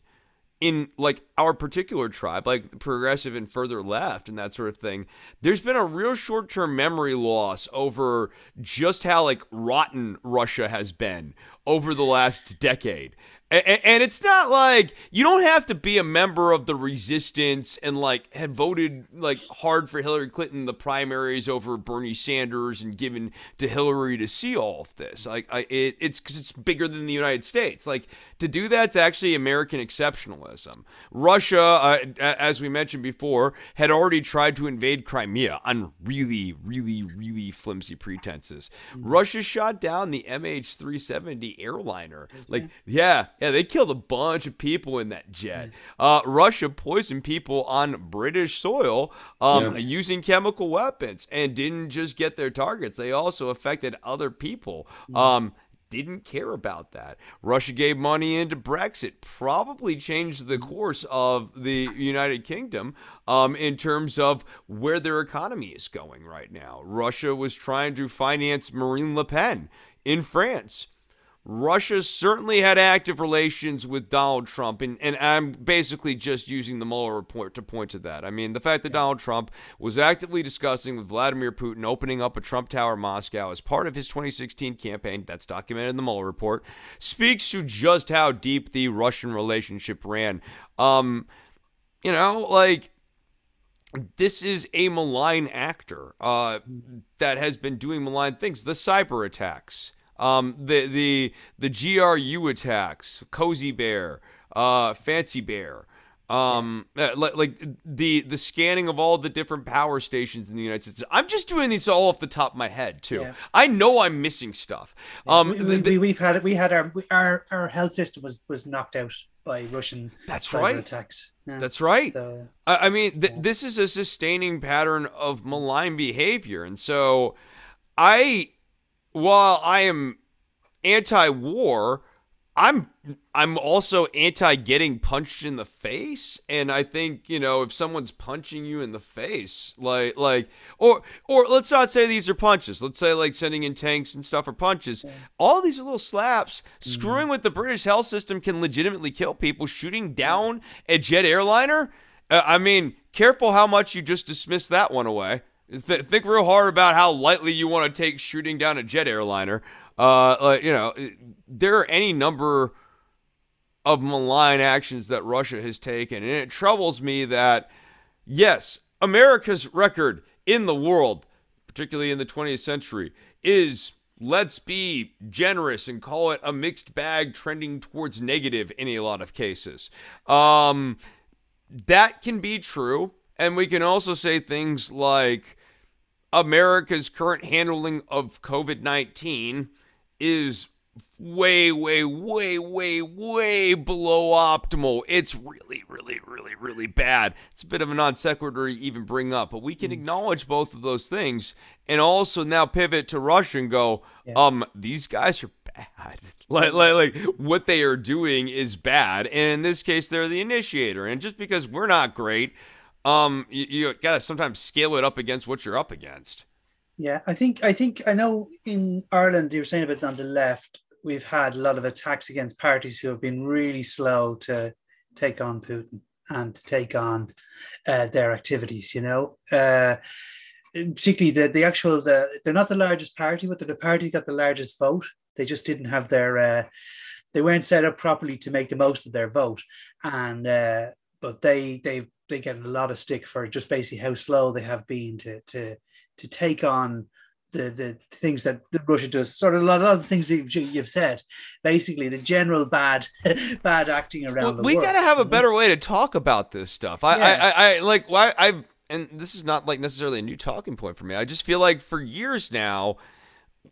in like our particular tribe, like progressive and further left and that sort of thing, there's been a real short term memory loss over just how like rotten Russia has been over the last decade. And it's not like you don't have to be a member of the resistance and like had voted like hard for Hillary Clinton in the primaries over Bernie Sanders and given to Hillary to see all of this. Like I, it, it's because it's bigger than the United States. Like to do that's actually American exceptionalism. Russia, uh, as we mentioned before, had already tried to invade Crimea on really, really, really flimsy pretenses. Mm-hmm. Russia shot down the MH370 airliner. Like yeah yeah, they killed a bunch of people in that jet. Uh, Russia poisoned people on British soil um, yeah. using chemical weapons and didn't just get their targets, they also affected other people. Um, didn't care about that. Russia gave money into Brexit, probably changed the course of the United Kingdom um, in terms of where their economy is going right now. Russia was trying to finance Marine Le Pen in France Russia certainly had active relations with Donald Trump, and, and I'm basically just using the Mueller report to point to that. I mean, the fact that Donald Trump was actively discussing with Vladimir Putin opening up a Trump Tower in Moscow as part of his 2016 campaign, that's documented in the Mueller report, speaks to just how deep the Russian relationship ran. Um, you know, like this is a malign actor uh, that has been doing malign things. The cyber attacks, um, the the the GRU attacks, Cozy Bear, uh, Fancy Bear, um. Uh, like, like the the scanning of all the different power stations in the United States. I'm just doing these all off the top of my head too. Yeah. I know I'm missing stuff. Um, we, we, we've had we had our our our health system was was knocked out by Russian that's right attacks. Yeah. That's right. So, I, I, mean, th- this is a sustaining pattern of malign behavior, and so I while I am anti-war, I'm I'm also anti getting punched in the face, and I think you know if someone's punching you in the face, like like or or let's not say these are punches. Let's say like sending in tanks and stuff are punches. All these are little slaps. Mm-hmm. Screwing with the British health system can legitimately kill people. Shooting down a jet airliner. Uh, I mean, careful how much you just dismiss that one away. Th- think real hard about how lightly you want to take shooting down a jet airliner. Uh, you know, there are any number of malign actions that Russia has taken, and it troubles me that yes, America's record in the world, particularly in the 20th century, is let's be generous and call it a mixed bag trending towards negative in a lot of cases. Um, that can be true. And we can also say things like America's current handling of COVID 19 is way, way, way, way, way below optimal. It's really, really, really, really bad. It's a bit of a non sequitur to even bring up, but we can mm. acknowledge both of those things and also now pivot to Russia and go, yeah. um, these guys are bad. like, like, like what they are doing is bad. And in this case, they're the initiator. And just because we're not great, um, you, you got to sometimes scale it up against what you're up against. Yeah, I think I think I know in Ireland you were saying about on the left, we've had a lot of attacks against parties who have been really slow to take on Putin and to take on uh, their activities. You know, uh, particularly the the actual the, they're not the largest party, but the party got the largest vote. They just didn't have their uh, they weren't set up properly to make the most of their vote, and uh, but they they they get a lot of stick for just basically how slow they have been to to to take on the, the things that Russia does, sort of a lot, of things that you've, said. Basically, the general bad bad acting around well, the we world. We got to have a better way to talk about this stuff. I, yeah. I, I, I, like why I and this is not like necessarily a new talking point for me. I just feel like for years now,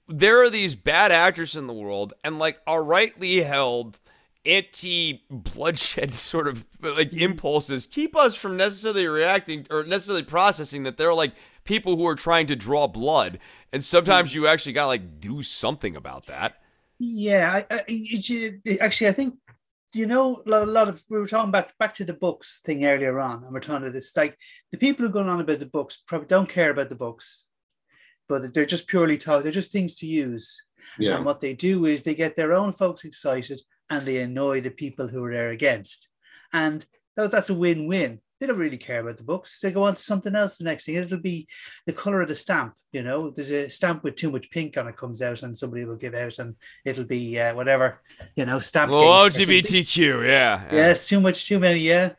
there are these bad actors in the world, and like are rightly held anti-bloodshed sort of like mm-hmm. impulses keep us from necessarily reacting or necessarily processing that they're like people who are trying to draw blood and sometimes mm. you actually got to like do something about that. Yeah, I, I, actually, I think you know a lot of we were talking back back to the books thing earlier on, and we're talking about this. Like the people who are going on about the books probably don't care about the books, but they're just purely talk. They're just things to use. Yeah. And what they do is they get their own folks excited and they annoy the people who are there against, and that's a win-win they don't really care about the books. They go on to something else the next thing. It'll be the color of the stamp. You know, there's a stamp with too much pink on it comes out, and somebody will give out, and it'll be uh, whatever. You know, stamp. Well, LGBTQ, yeah, yeah. Yes, too much, too many, yeah.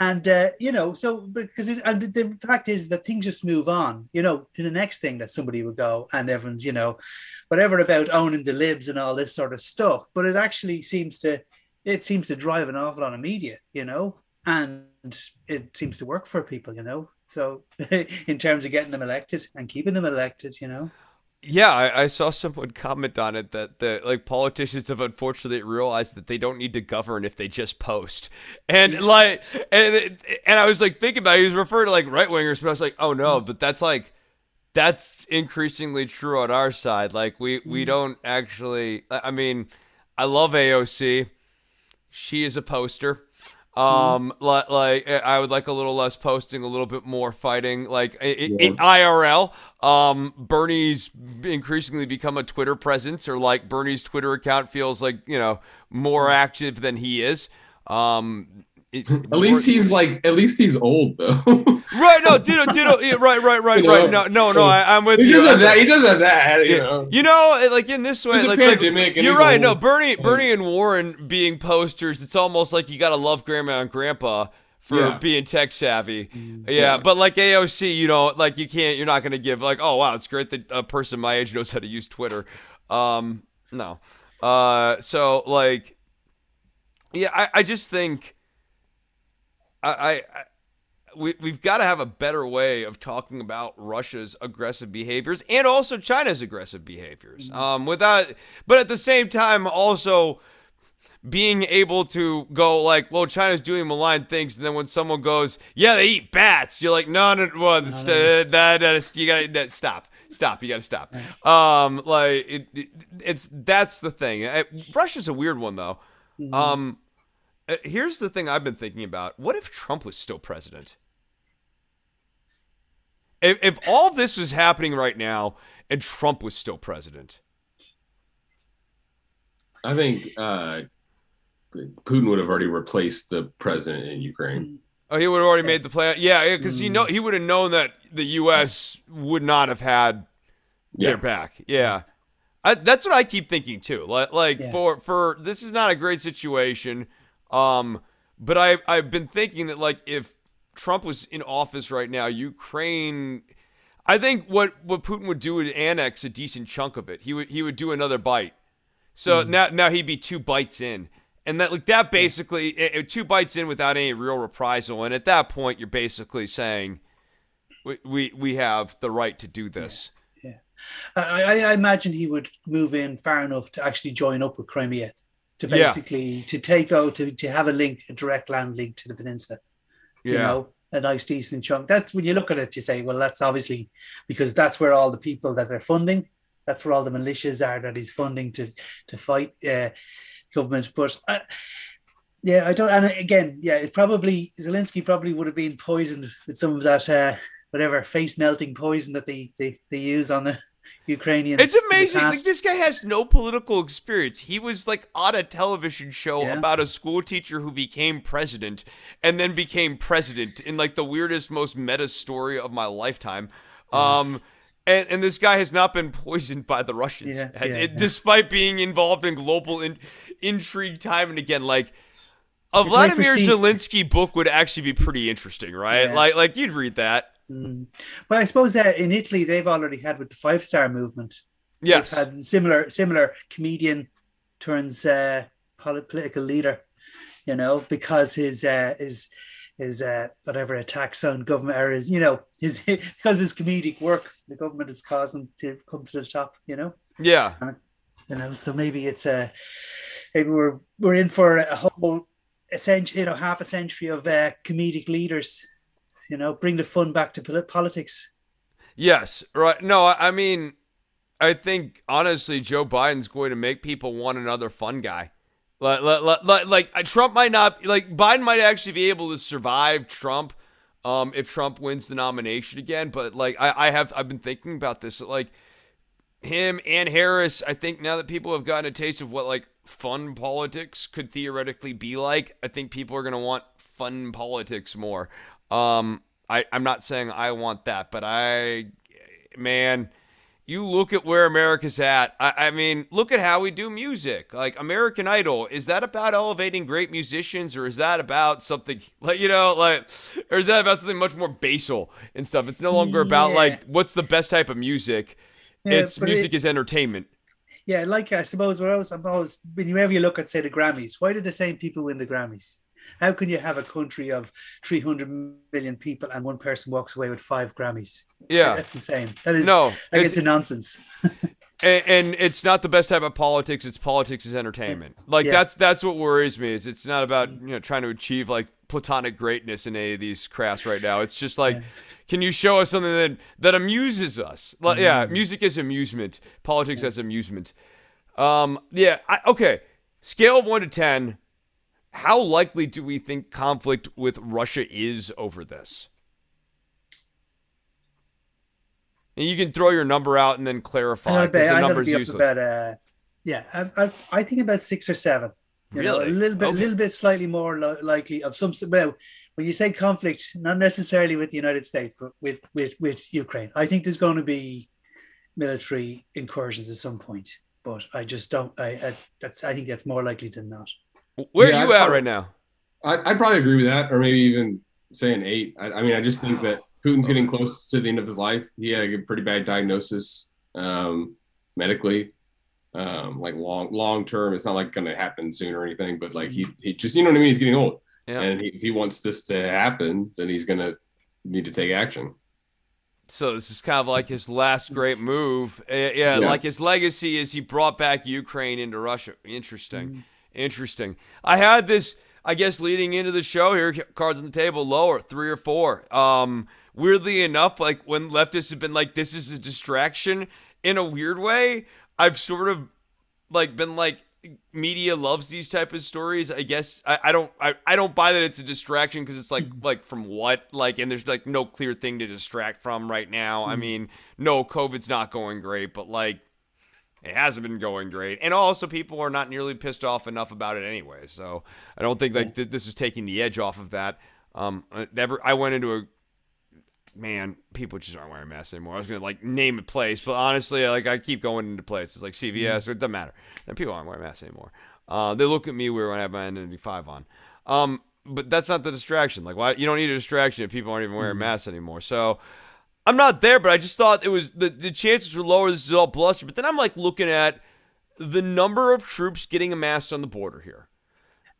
And uh, you know, so because it, and the fact is that things just move on, you know, to the next thing that somebody will go, and everyone's, you know, whatever about owning the libs and all this sort of stuff. But it actually seems to, it seems to drive an awful lot of media, you know, and it seems to work for people, you know. So in terms of getting them elected and keeping them elected, you know. Yeah, I, I, saw someone comment on it that the like politicians have unfortunately realized that they don't need to govern if they just post, and like, and and I was like thinking about it, he was referring to like right wingers, but I was like, oh no, mm. but that's like that's increasingly true on our side. Like we we mm. don't actually. I mean, I love AOC. She is a poster. Um, mm. like, like I would like a little less posting, a little bit more fighting. Like in, in IRL, um, Bernie's increasingly become a Twitter presence, or like Bernie's Twitter account feels like you know more mm. active than he is. Um, it, at least he's like, at least he's old though. right? No, ditto, ditto. Yeah, right, right, right, you right. Know? No, no, no. I, am with he you. Doesn't that, he doesn't that. You know. You know, like in this way, like, like you're right. Old. No, Bernie, Bernie and Warren being posters. It's almost like you gotta love Grandma and Grandpa for yeah. being tech savvy. Mm, yeah, yeah, but like AOC, you know, like you can't. You're not gonna give like, oh wow, it's great that a person my age knows how to use Twitter. Um, no. Uh, so like, yeah, I, I just think I, I, we, we've got to have a better way of talking about Russia's aggressive behaviors and also China's aggressive behaviors. Mm-hmm. Um, without, but at the same time, also being able to go like, well, China's doing malign things, and then when someone goes, yeah, they eat bats, you're like, no, no, well, no, no. That, that, you gotta stop, stop, you gotta stop. Um, like it, it, it's that's the thing. Russia's a weird one though. Mm-hmm. Um uh, here's the thing I've been thinking about. What if Trump was still president? If, if all this was happening right now and Trump was still president, I think uh, Putin would have already replaced the president in Ukraine. Oh, he would have already made the plan. Yeah, because he know he would have known that the U.S. would not have had yeah. their back. Yeah, I, that's what I keep thinking too. Like, like yeah. for for this is not a great situation. Um, but I I've been thinking that like if Trump was in office right now, Ukraine. I think what, what Putin would do would annex a decent chunk of it. He would he would do another bite. So mm. now now he'd be two bites in, and that like that basically it, it, two bites in without any real reprisal. And at that point, you're basically saying we we, we have the right to do this. Yeah, yeah. I, I imagine he would move in far enough to actually join up with Crimea to basically yeah. to take out to, to have a link, a direct land link to the peninsula. Yeah. You know, a nice decent chunk. That's when you look at it, you say, well, that's obviously because that's where all the people that they're funding, that's where all the militias are that he's funding to to fight uh, government. But I, yeah, I don't. And again, yeah, it's probably Zelensky probably would have been poisoned with some of that uh, whatever face melting poison that they they, they use on the Ukrainians. It's amazing. Like this guy has no political experience. He was like on a television show yeah. about a school teacher who became president and then became president in like the weirdest, most meta story of my lifetime. Um, and, and this guy has not been poisoned by the Russians, yeah, yeah, it, despite being involved in global in, intrigue time and again. Like a Vladimir Zelensky book would actually be pretty interesting, right? Like, like you'd read that. Mm. But I suppose that in Italy they've already had with the five star movement. Yes, they've had similar similar comedian turns uh, political leader. You know, because his uh, his his uh, whatever attacks on government or his you know his because of his comedic work, the government is causing to come to the top. You know. Yeah. you know, so maybe it's a uh, maybe we're we're in for a whole a century, you know, half a century of uh, comedic leaders you know, bring the fun back to politics. Yes, right. No, I mean, I think honestly, Joe Biden's going to make people want another fun guy. Like, like, like, like uh, Trump might not like Biden might actually be able to survive Trump, um, if Trump wins the nomination again. But like, I, I have I've been thinking about this. Like, him and Harris. I think now that people have gotten a taste of what like fun politics could theoretically be like, I think people are gonna want fun politics more. Um, I, I'm not saying I want that, but I, man, you look at where America's at. I, I, mean, look at how we do music. Like American Idol, is that about elevating great musicians, or is that about something like you know, like, or is that about something much more basal and stuff? It's no longer about like what's the best type of music. Yeah, it's music it, is entertainment. Yeah, like I suppose what I was, I'm always whenever you look at say the Grammys, why did the same people win the Grammys? How can you have a country of 300 million people and one person walks away with five Grammys? Yeah. That's insane. That is, no, like it's, it's a nonsense. and, and, it's not the best type of politics. It's politics as entertainment. Like yeah. that's that's what worries me. Is it's not about you know trying to achieve like platonic greatness in any of these crafts right now. It's just like, yeah. can you show us something that that amuses us? Like, mm-hmm. yeah, music is amusement. Politics yeah. as amusement. Um, yeah. I, okay. Scale of one to ten how likely do we think conflict with Russia is over this? And you can throw your number out and then clarify because the numbers useless. About, uh, yeah, I, I, I, think about six or seven. You really? know, a little bit, a okay. little bit, slightly more likely of some. Well, when you say conflict, not necessarily with the United States, but with with with Ukraine, I think there's going to be military incursions at some point. But I just don't. I, I that's. I think that's more likely than not. Where yeah, are you I'd at probably, right now? I, would probably agree with that, or maybe even say an eight. I, I mean, I just think that Putin's getting close to the end of his life. He had a pretty bad diagnosis um, medically. Um, like long long term, it's not like going to happen soon or anything, but like he he just you know what I mean. He's getting old, yeah. and he, if he wants this to happen, then he's going to need to take action. So this is kind of like his last great move. Uh, yeah, yeah, like his legacy is he brought back Ukraine into Russia. Interesting, mm-hmm. Interesting. I had this. I guess leading into the show here, cards on the table, lower three or four. Um, weirdly enough, like when leftists have been like, this is a distraction in a weird way, I've sort of like been like, media loves these type of stories. I guess I, I don't I, I don't buy that it's a distraction because it's like like from what like and there's like no clear thing to distract from right now. I mean, no, COVID's not going great, but like it hasn't been going great, and also people are not nearly pissed off enough about it anyway. So I don't think like th- this is taking the edge off of that. Um, never I went into a man, people just aren't wearing masks anymore. I was gonna like name a place, but honestly, like I keep going into places like CVS. Mm-hmm. It doesn't matter. And people aren't wearing masks anymore. Uh, they look at me weird when I have my N95 on. Um, but that's not the distraction. Like, why you don't need a distraction if people aren't even wearing mm-hmm. masks anymore. So I'm not there, but I just thought it was the the chances were lower. This is all bluster. But then I'm like looking at the number of troops getting amassed on the border here.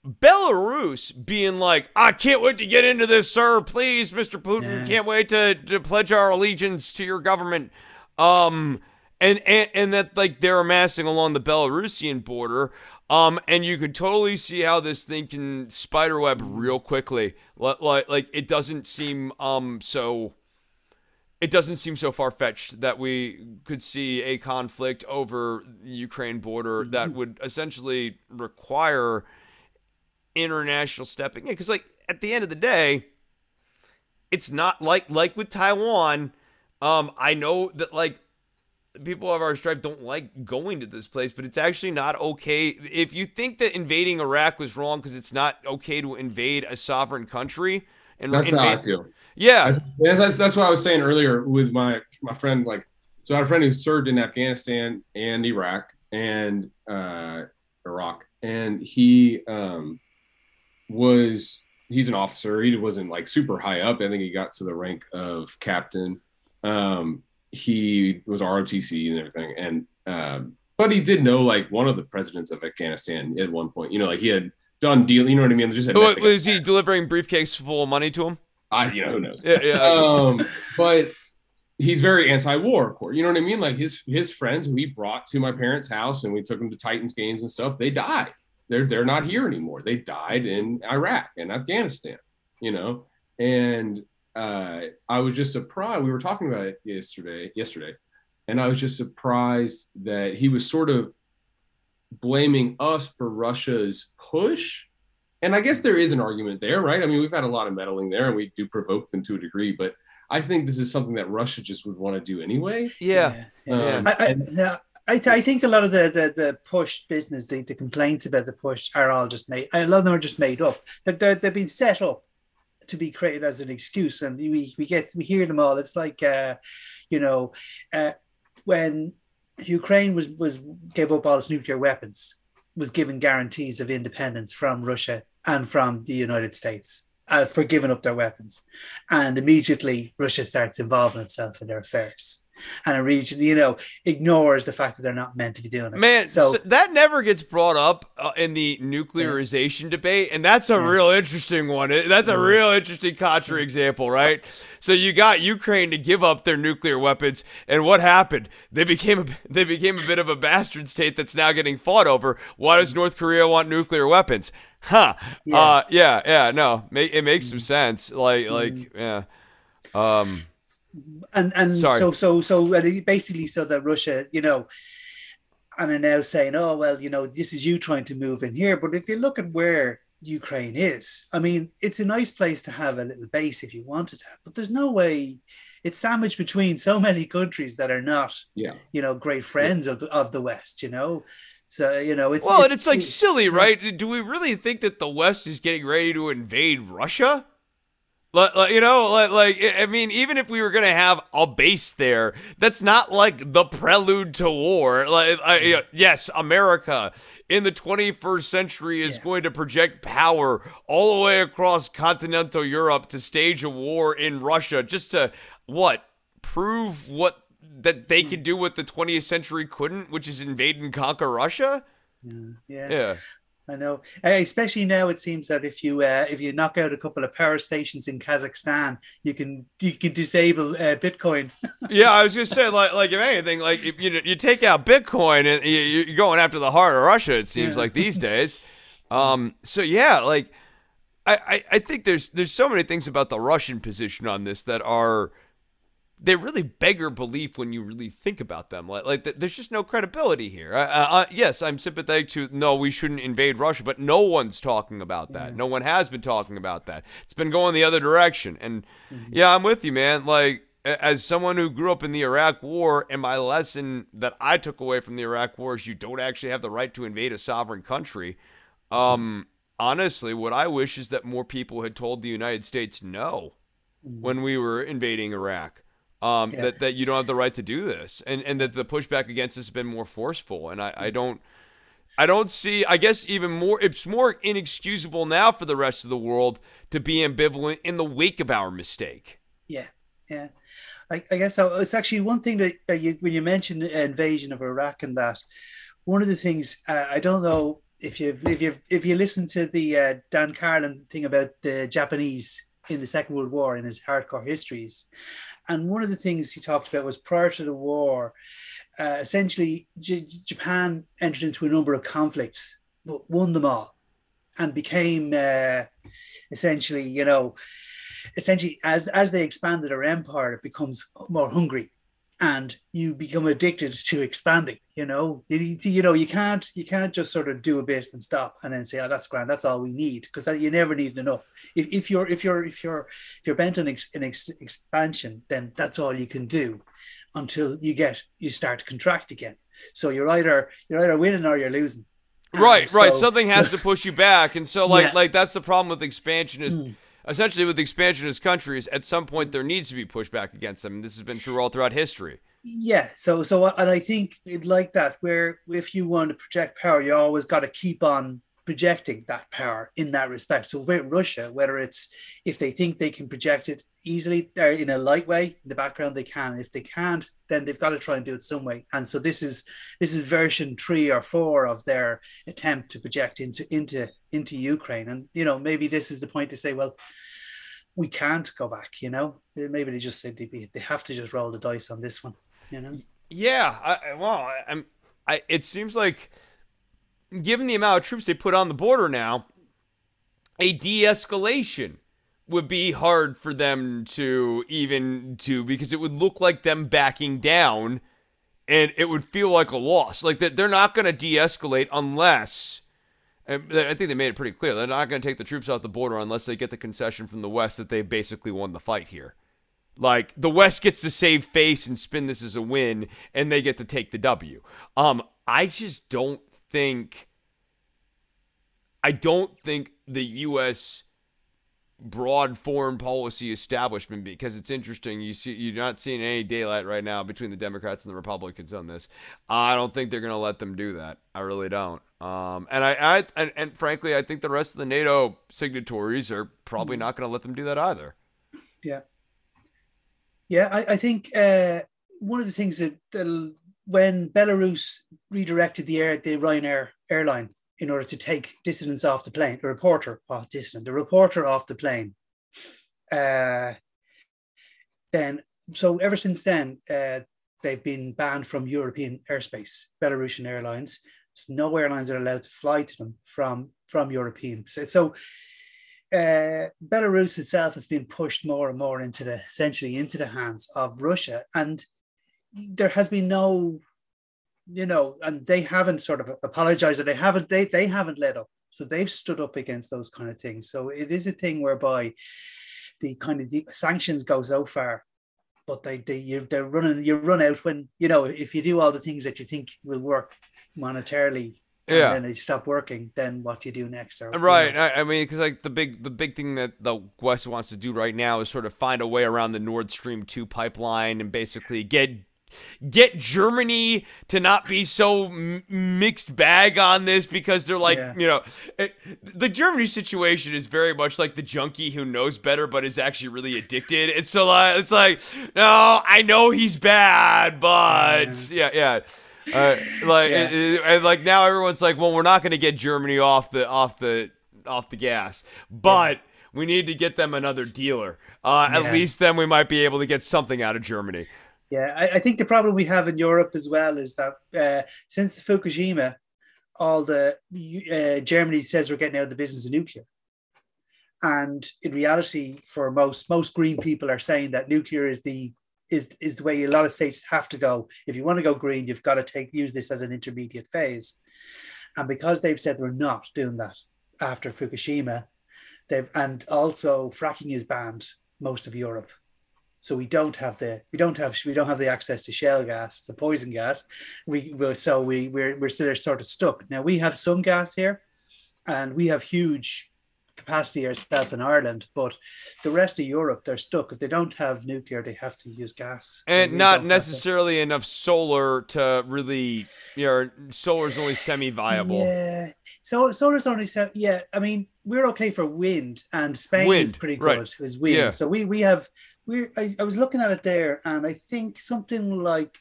Belarus being like, I can't wait to get into this, sir. Please, Mr. Putin, yeah. can't wait to, to pledge our allegiance to your government. Um, and, and and that like they're amassing along the Belarusian border. Um, and you can totally see how this thing can spiderweb real quickly. Like, like, like it doesn't seem um so. It doesn't seem so far fetched that we could see a conflict over the Ukraine border that mm-hmm. would essentially require international stepping in. Because like at the end of the day it's not like like with taiwan. Um i know that like people of our stripe don't like going to this place but it's actually not okay. If you think that invading iraq was wrong because it's not okay to invade a sovereign country and that's invade, how i feel yeah that's, that's what i was saying earlier with my my friend like so i had a friend who served in afghanistan and iraq and uh iraq and he um was he's an officer. He wasn't like super high up. I think he got to the rank of captain. Um, he was ROTC and everything, and um, but he did know like one of the presidents of Afghanistan at one point. You know, like he had done deal. You know what I mean? Just had was he delivering briefcase full of money to him? I, you know, who knows? Yeah, yeah. Um, but he's very anti-war, of course. You know what I mean? Like his his friends who he brought to my parents' house, and we took them to Titans games and stuff. They died they're they're not here anymore. They died in Iraq and Afghanistan, you know. And uh, I was just surprised. We were talking about it yesterday, yesterday, and I was just surprised that he was sort of blaming us for Russia's push. And I guess there is an argument there, right? I mean, we've had a lot of meddling there, and we do provoke them to a degree, but I think this is something that Russia just would want to do anyway. Yeah, yeah. Um, I, I, I, th- I think a lot of the, the, the push business, the, the complaints about the push are all just made. A lot of them are just made up. They're, they're, they've been set up to be created as an excuse, and we, we get we hear them all. It's like, uh, you know, uh, when Ukraine was was gave up all its nuclear weapons, was given guarantees of independence from Russia and from the United States. Uh, for giving up their weapons, and immediately Russia starts involving itself in their affairs and a region, you know, ignores the fact that they're not meant to be doing it. Man, so, so that never gets brought up uh, in the nuclearization yeah. debate, and that's a yeah. real interesting one. That's a real interesting counterexample, right? So you got Ukraine to give up their nuclear weapons, and what happened? They became a, they became a bit of a bastard state that's now getting fought over. Why does North Korea want nuclear weapons? Huh? Yeah, uh, yeah, yeah. No, it makes some mm-hmm. sense. Like, like, mm-hmm. yeah. Um, and and Sorry. so so so basically so that Russia, you know, and are now saying, oh well, you know, this is you trying to move in here. But if you look at where Ukraine is. I mean, it's a nice place to have a little base if you wanted to, but there's no way it's sandwiched between so many countries that are not, yeah. you know, great friends yeah. of the, of the West. You know, so you know, it's well, and it's like silly, right? Do we really think that the West is getting ready to invade Russia? Like, like, you know, like, like I mean, even if we were gonna have a base there, that's not like the prelude to war. Like, I, mm-hmm. yes, America in the 21st century is yeah. going to project power all the way across continental Europe to stage a war in Russia, just to what prove what that they mm. can do what the 20th century couldn't, which is invade and conquer Russia. Mm. Yeah. Yeah. yeah. I know, uh, especially now. It seems that if you uh, if you knock out a couple of power stations in Kazakhstan, you can you can disable uh, Bitcoin. yeah, I was just saying, like like if anything, like if, you you take out Bitcoin and you're going after the heart of Russia. It seems yeah. like these days. Um. So yeah, like I, I I think there's there's so many things about the Russian position on this that are they really beggar belief when you really think about them. Like, like there's just no credibility here. Uh, uh, yes, I'm sympathetic to no, we shouldn't invade Russia, but no one's talking about that. No one has been talking about that. It's been going the other direction. And mm-hmm. yeah, I'm with you, man. Like, as someone who grew up in the Iraq War, and my lesson that I took away from the Iraq War is you don't actually have the right to invade a sovereign country. Um, honestly, what I wish is that more people had told the United States no mm-hmm. when we were invading Iraq um, yeah. that, that you don't have the right to do this and, and that the pushback against this has been more forceful. And I, I don't I don't see I guess even more it's more inexcusable now for the rest of the world to be ambivalent in the wake of our mistake. Yeah. Yeah. I, I guess so. It's actually one thing that uh, you, when you mentioned invasion of Iraq and that, one of the things uh, I don't know if you if you if you listen to the uh, Dan Carlin thing about the Japanese in the Second World War in his hardcore histories, and one of the things he talked about was prior to the war, uh, essentially J- Japan entered into a number of conflicts, but won them all, and became uh, essentially, you know, essentially as as they expanded their empire, it becomes more hungry and you become addicted to expanding you know? You, you know you can't you can't just sort of do a bit and stop and then say oh that's grand that's all we need because you never need enough. If, if you're if you're if you're if you're bent on ex, an ex, expansion then that's all you can do until you get you start to contract again. So you're either you're either winning or you're losing. Right right. something has to push you back. And so like yeah. like that's the problem with expansion is mm essentially with expansionist countries, at some point there needs to be pushback against them. This has been true all throughout history. Yeah. So, so, uh, and I think it like that, where if you want to project power, you always got to keep on projecting that power in that respect. So with Russia, whether it's if they think they can project it easily or in a light way in the background, they can. If they can't, then they've got to try and do it some way. And so this is this is version three or four of their attempt to project into into into Ukraine. And you know, maybe this is the point to say, well, we can't go back, you know. Maybe they just said they they have to just roll the dice on this one, you know. Yeah, I, well, I'm I it seems like given the amount of troops they put on the border now, a de-escalation would be hard for them to even do because it would look like them backing down and it would feel like a loss. Like that they're not going to de-escalate unless I think they made it pretty clear they're not going to take the troops off the border unless they get the concession from the West that they've basically won the fight here. Like the West gets to save face and spin this as a win, and they get to take the W. Um, I just don't think I don't think the US broad foreign policy establishment because it's interesting you see you're not seeing any daylight right now between the Democrats and the Republicans on this. I don't think they're going to let them do that. I really don't. Um, and I, I and, and, frankly, I think the rest of the NATO signatories are probably mm-hmm. not going to let them do that either. Yeah, yeah. I, I think uh, one of the things that, that when Belarus redirected the air, the Ryanair airline in order to take dissidents off the plane, the reporter off dissident, the reporter off the plane. Uh, then, so ever since then, uh, they've been banned from European airspace, Belarusian airlines. So no airlines are allowed to fly to them from, from European. So, so uh, Belarus itself has been pushed more and more into the essentially into the hands of Russia, and there has been no, you know, and they haven't sort of apologized, or they haven't they they haven't let up. So they've stood up against those kind of things. So it is a thing whereby the kind of the sanctions go so far, but they they you, they're running you run out when you know if you do all the things that you think will work monetarily yeah. and then they stop working, then what do you do next? Or, right. You know? I, I, mean, because like the big the big thing that the West wants to do right now is sort of find a way around the Nord Stream two pipeline and basically get get Germany to not be so m- mixed bag on this because they're like, yeah. you know, it, the Germany situation is very much like the junkie who knows better but is actually really addicted. It's so like it's like, no, I know he's bad, but yeah, yeah. yeah. Uh, like yeah. it, it, and like now everyone's like, well, we're not going to get Germany off the off the off the gas, but we need to get them another dealer. Uh. At least then we might be able to get something out of Germany. Yeah, I, I think the problem we have in Europe as well is that uh, since Fukushima, all the uh, Germany says we're getting out of the business of nuclear. And in reality, for most most green people are saying that nuclear is the is is the way a lot of states have to go. If you want to go green, you've got to take use this as an intermediate phase. And because they've said we're not doing that after Fukushima, they've and also fracking is banned most of Europe. So we don't have the we don't have we don't have the access to shale gas, the poison gas. We so we we're we're still sort of stuck. Now we have some gas here, and we have huge capacity ourselves in Ireland, but the rest of Europe, they're stuck. If they don't have nuclear, they have to use gas. And not necessarily enough solar to really, you know, solar is only semi-viable. Yeah, so solar's only semi. Yeah, I mean, we're okay for wind, and Spain wind, is pretty good. Right. Is wind. Yeah. So we we have we. I, I was looking at it there, and I think something like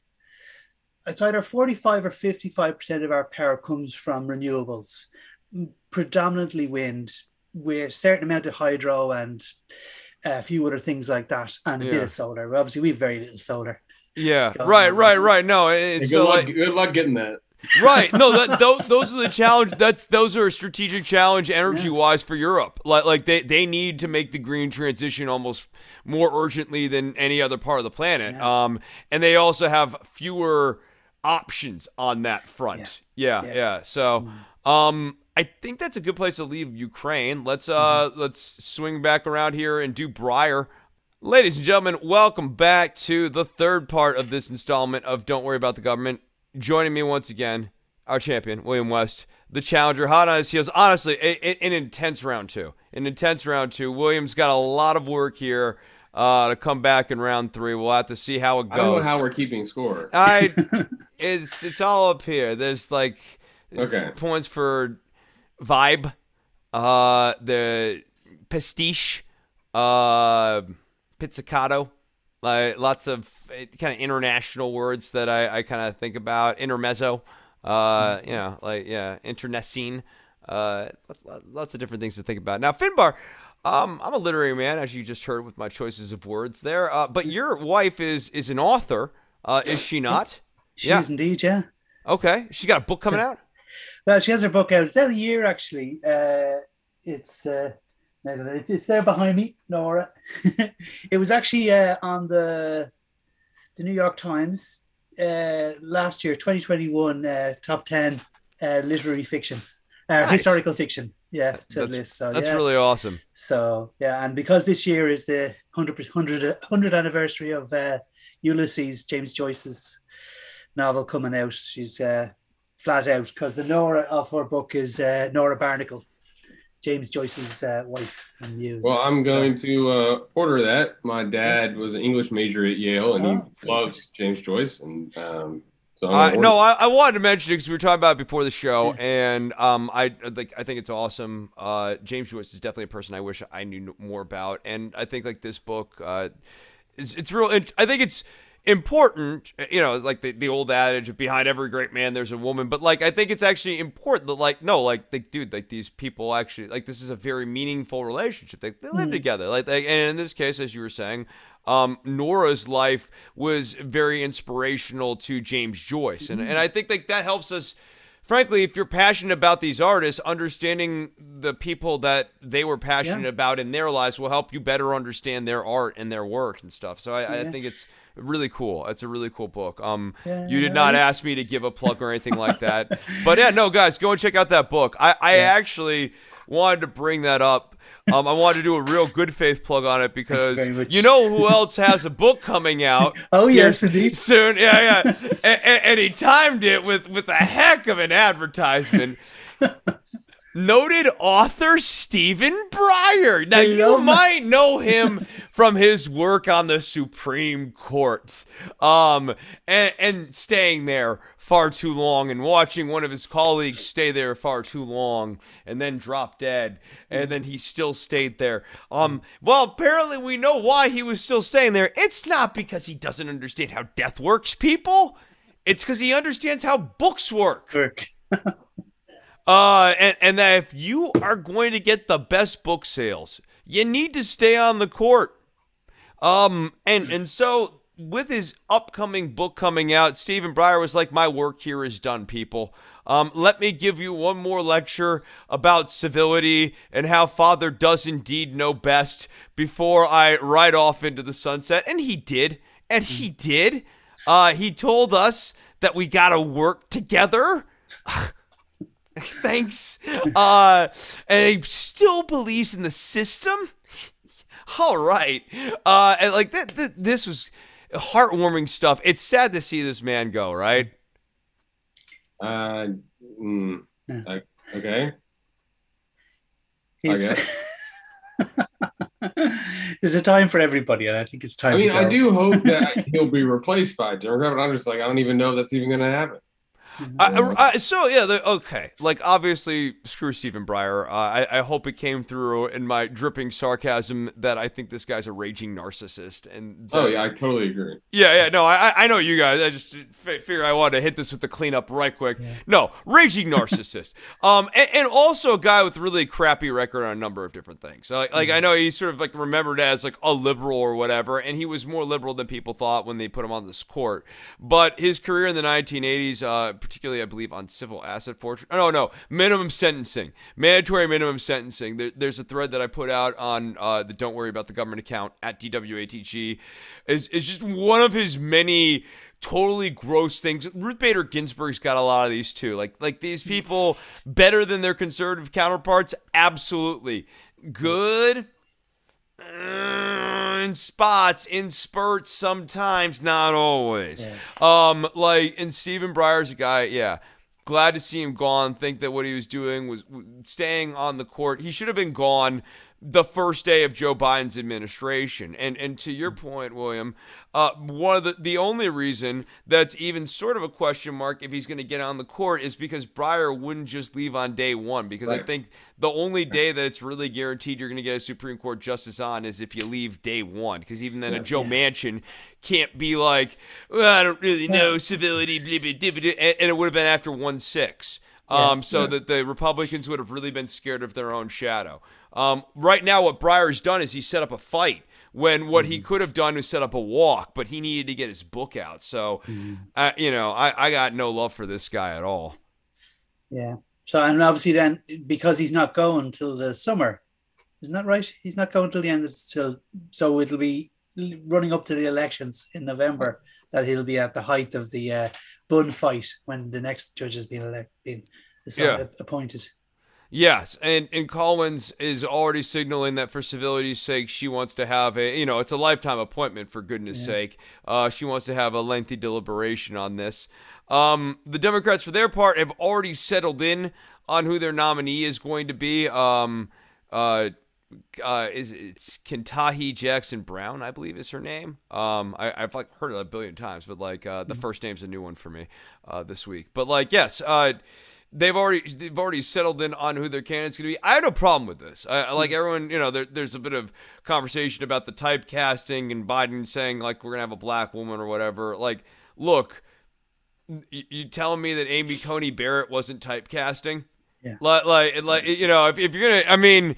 it's either 45 or 55 percent of our power comes from renewables predominantly wind with a certain amount of hydro and uh, a few other things like that, and a yeah. bit of solar. Obviously, we have very little solar. Yeah, right, right, right. No, it's good, so luck, like, good luck getting that. Right. No, that, those, those are the challenge. That's those are a strategic challenge energy wise for Europe. Like like they, they need to make the green transition almost more urgently than any other part of the planet. Yeah. Um, and they also have fewer options on that front. Yeah, yeah. yeah. So, mm. um, I think that's a good place to leave Ukraine. Let's uh mm-hmm. let's swing back around here and do Breyer. Ladies and gentlemen, welcome back to the third part of this installment of Don't Worry About the Government. Joining me once again, our champion, William West, the challenger, hot on his heels. Honestly, an intense round two. An intense round two. William's got a lot of work here uh, to come back in round three. We'll have to see how it goes. I don't know how we're keeping score. I, it's it's all up here. There's like okay. points for vibe, uh, the pastiche, uh, pizzicato, like lots of eh, kind of international words that I, I kind of think about. Intermezzo, uh, you know, like yeah, internecine, uh, lots, lots of different things to think about. Now, Finbar. Um, I'm a literary man, as you just heard with my choices of words there. Uh, but your wife is is an author, uh, is she not? She yeah. is indeed, yeah. Okay, she got a book coming so, out. Well, she has her book out. It's out a year actually. Uh, it's uh, it's there behind me, Nora. it was actually uh, on the the New York Times uh, last year, 2021, uh, top 10 uh, literary fiction, uh, nice. historical fiction. Yeah, to that's, list. So, that's yeah. really awesome. So, yeah, and because this year is the 100, 100, 100 anniversary of uh, Ulysses, James Joyce's novel coming out, she's uh, flat out because the Nora of her book is uh, Nora Barnacle, James Joyce's uh, wife and muse. Well, I'm going so. to uh, order that. My dad was an English major at Yale, and oh, he loves James Joyce, and um, so uh, no, I, I, wanted to mention it because we were talking about it before the show, yeah. and um, I like I think it's awesome. Uh, James Joyce is definitely a person I wish I knew more about, and I think like this book, uh, it's it's real. I think it's important, you know, like the, the old adage of behind every great man there's a woman, but like I think it's actually important that like no, like like dude, like these people actually like this is a very meaningful relationship. They, they live mm. together. Like they, and in this case, as you were saying, um, Nora's life was very inspirational to James Joyce. And and I think like that helps us frankly, if you're passionate about these artists, understanding the people that they were passionate yeah. about in their lives will help you better understand their art and their work and stuff. So I, yeah. I think it's really cool. It's a really cool book. Um, yeah, you did not ask me to give a plug or anything like that, but yeah, no, guys, go and check out that book. I, I yeah. actually wanted to bring that up. Um, I wanted to do a real good faith plug on it because you know who else has a book coming out? oh yes, indeed. Soon, yeah, yeah. and, and he timed it with with a heck of an advertisement noted author Stephen Breyer. Now, you might know him from his work on the Supreme Court um, and, and staying there far too long and watching one of his colleagues stay there far too long and then drop dead and then he still stayed there. Um well apparently we know why he was still staying there. It's not because he doesn't understand how death works people. It's because he understands how books work Uh, and, and that if you are going to get the best book sales, you need to stay on the court. Um, and and so with his upcoming book coming out, Stephen Breyer was like, "My work here is done, people. Um, let me give you one more lecture about civility and how Father does indeed know best before I ride off into the sunset." And he did, and he did. Uh, he told us that we got to work together. Thanks. Uh, and he still believes in the system. All right. Uh, and like that, th- this was heartwarming stuff. It's sad to see this man go. Right. Uh, mm, okay. He's, There's a time for everybody, and I think it's time. I mean, I do hope that he'll be replaced by Democrat, I'm just like, I don't even know if that's even going to happen. I, I, so yeah, the, okay. Like obviously, screw Stephen Breyer. Uh, I, I hope it came through in my dripping sarcasm that I think this guy's a raging narcissist. And that, oh yeah, I totally agree. Yeah, yeah. No, I I know you guys. I just figure I wanted to hit this with the cleanup right quick. Yeah. No, raging narcissist. um, and, and, also a guy with really crappy record on a number of different things. So, like, mm-hmm. like I know he's sort of like remembered as like a liberal or whatever, and he was more liberal than people thought when they put him on this court. But his career in the 1980s. Uh, particularly I believe on civil asset forfeiture. Oh, no, no, minimum sentencing, mandatory minimum sentencing. There, there's a thread that I put out on uh, the Don't Worry About the Government account at DWATG. Is is just one of his many totally gross things. Ruth Bader Ginsburg's got a lot of these too. Like like these people better than their conservative counterparts. Absolutely good. Uh, in spots, in spurts, sometimes, not always. Yeah. Um, like, and Stephen Breyer's a guy, yeah. Glad to see him gone. Think that what he was doing was staying on the court. He should have been gone the first day of Joe Biden's administration. And and to your point, William, uh, one of the the only reason that's even sort of a question mark if he's going to get on the court is because Breyer wouldn't just leave on day one. Because right. I think the only day that it's really guaranteed you're going to get a Supreme Court justice on is if you leave day one. Because even then, yeah, a Joe yeah. Manchin can't be like, well, I don't really know yeah. civility, blah, blah, blah, and, and it would have been after one six. Um, so that the Republicans would have really been scared of their own shadow. Um, right now, what Breyer's done is he set up a fight when what mm-hmm. he could have done was set up a walk, but he needed to get his book out. So, mm-hmm. uh, you know, I, I got no love for this guy at all. Yeah. So, and obviously, then because he's not going till the summer, isn't that right? He's not going till the end of till, so it'll be running up to the elections in November that he'll be at the height of the uh, bun fight when the next judge has been elected, been yeah. appointed. Yes, and and Collins is already signaling that for civility's sake, she wants to have a you know it's a lifetime appointment for goodness' yeah. sake. Uh, she wants to have a lengthy deliberation on this. Um, the Democrats, for their part, have already settled in on who their nominee is going to be. Um, uh, uh, is it's Ketanji Jackson Brown, I believe is her name. Um, I, have like heard it a billion times, but like uh, the mm-hmm. first name's a new one for me uh, this week. But like, yes, uh, they've already they've already settled in on who their candidate's going to be. I had no problem with this. I, like mm-hmm. everyone, you know, there, there's a bit of conversation about the typecasting and Biden saying like we're gonna have a black woman or whatever. Like, look, you, you telling me that Amy Coney Barrett wasn't typecasting? Yeah. Like, like, like you know, if, if you're gonna, I mean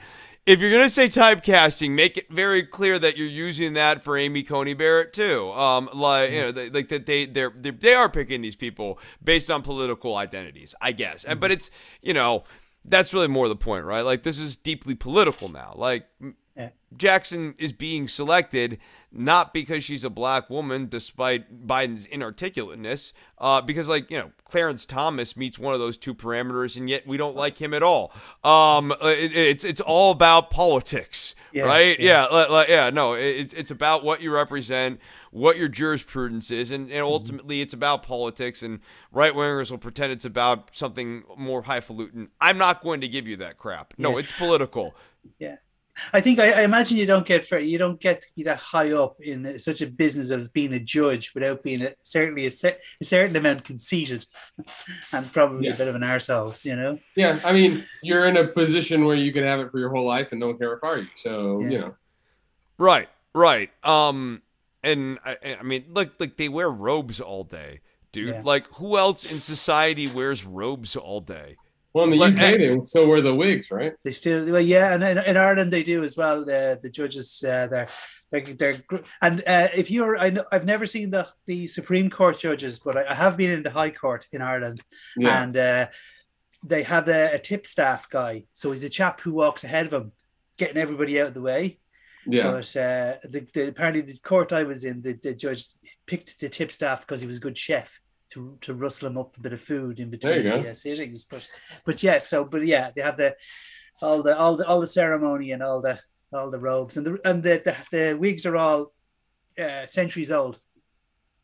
if you're gonna say typecasting, make it very clear that you're using that for Amy Coney Barrett too. Um, like you know, they, like that they they're, they're they are picking these people based on political identities, I guess. And but it's you know that's really more the point, right? Like this is deeply political now. Like Yeah. Jackson is being selected not because she's a black woman, despite Biden's inarticulateness, uh, because like you know Clarence Thomas meets one of those two parameters, and yet we don't like him at all. Um, it, it's it's all about politics, Yeah, right? yeah. Yeah, like, yeah. No, it's it's about what you represent, what your jurisprudence is, and, Mm-hmm. ultimately it's about politics. And right wingers will pretend it's about something more highfalutin. I'm not going to give you that crap. No, Yeah. it's political. I think I, I imagine you don't get very, you don't get to be that high up in such a business as being a judge without being a, certainly a, a certain amount conceited and probably Yeah. a bit of an arsehole, you know. Yeah, I mean, you're in a position where you can have it for your whole life and no one can ever fire you. So Yeah. you know, Right, right. Um, and I, I mean, like, like they wear robes all day, dude. Yeah. Like, who else in society wears robes all day? Well, in the Like, UK, they so wear the wigs, right? They still, well, yeah, and in, in Ireland they do as well. The the judges, uh, they're they're, they're and uh, if you're, I know I've never seen the the Supreme Court judges, but I, I have been in the High Court in Ireland, Yeah, and uh, they have a, a tip staff guy. So he's a chap who walks ahead of him, getting everybody out of the way. yeah, But uh, the, the apparently the court I was in, the, the judge picked the tip staff because he was a good chef to to rustle him up a bit of food in between the uh, sittings. But but yeah, so but yeah, they have the all the all the all the ceremony and all the all the robes and the and the the, the wigs are all uh, centuries old.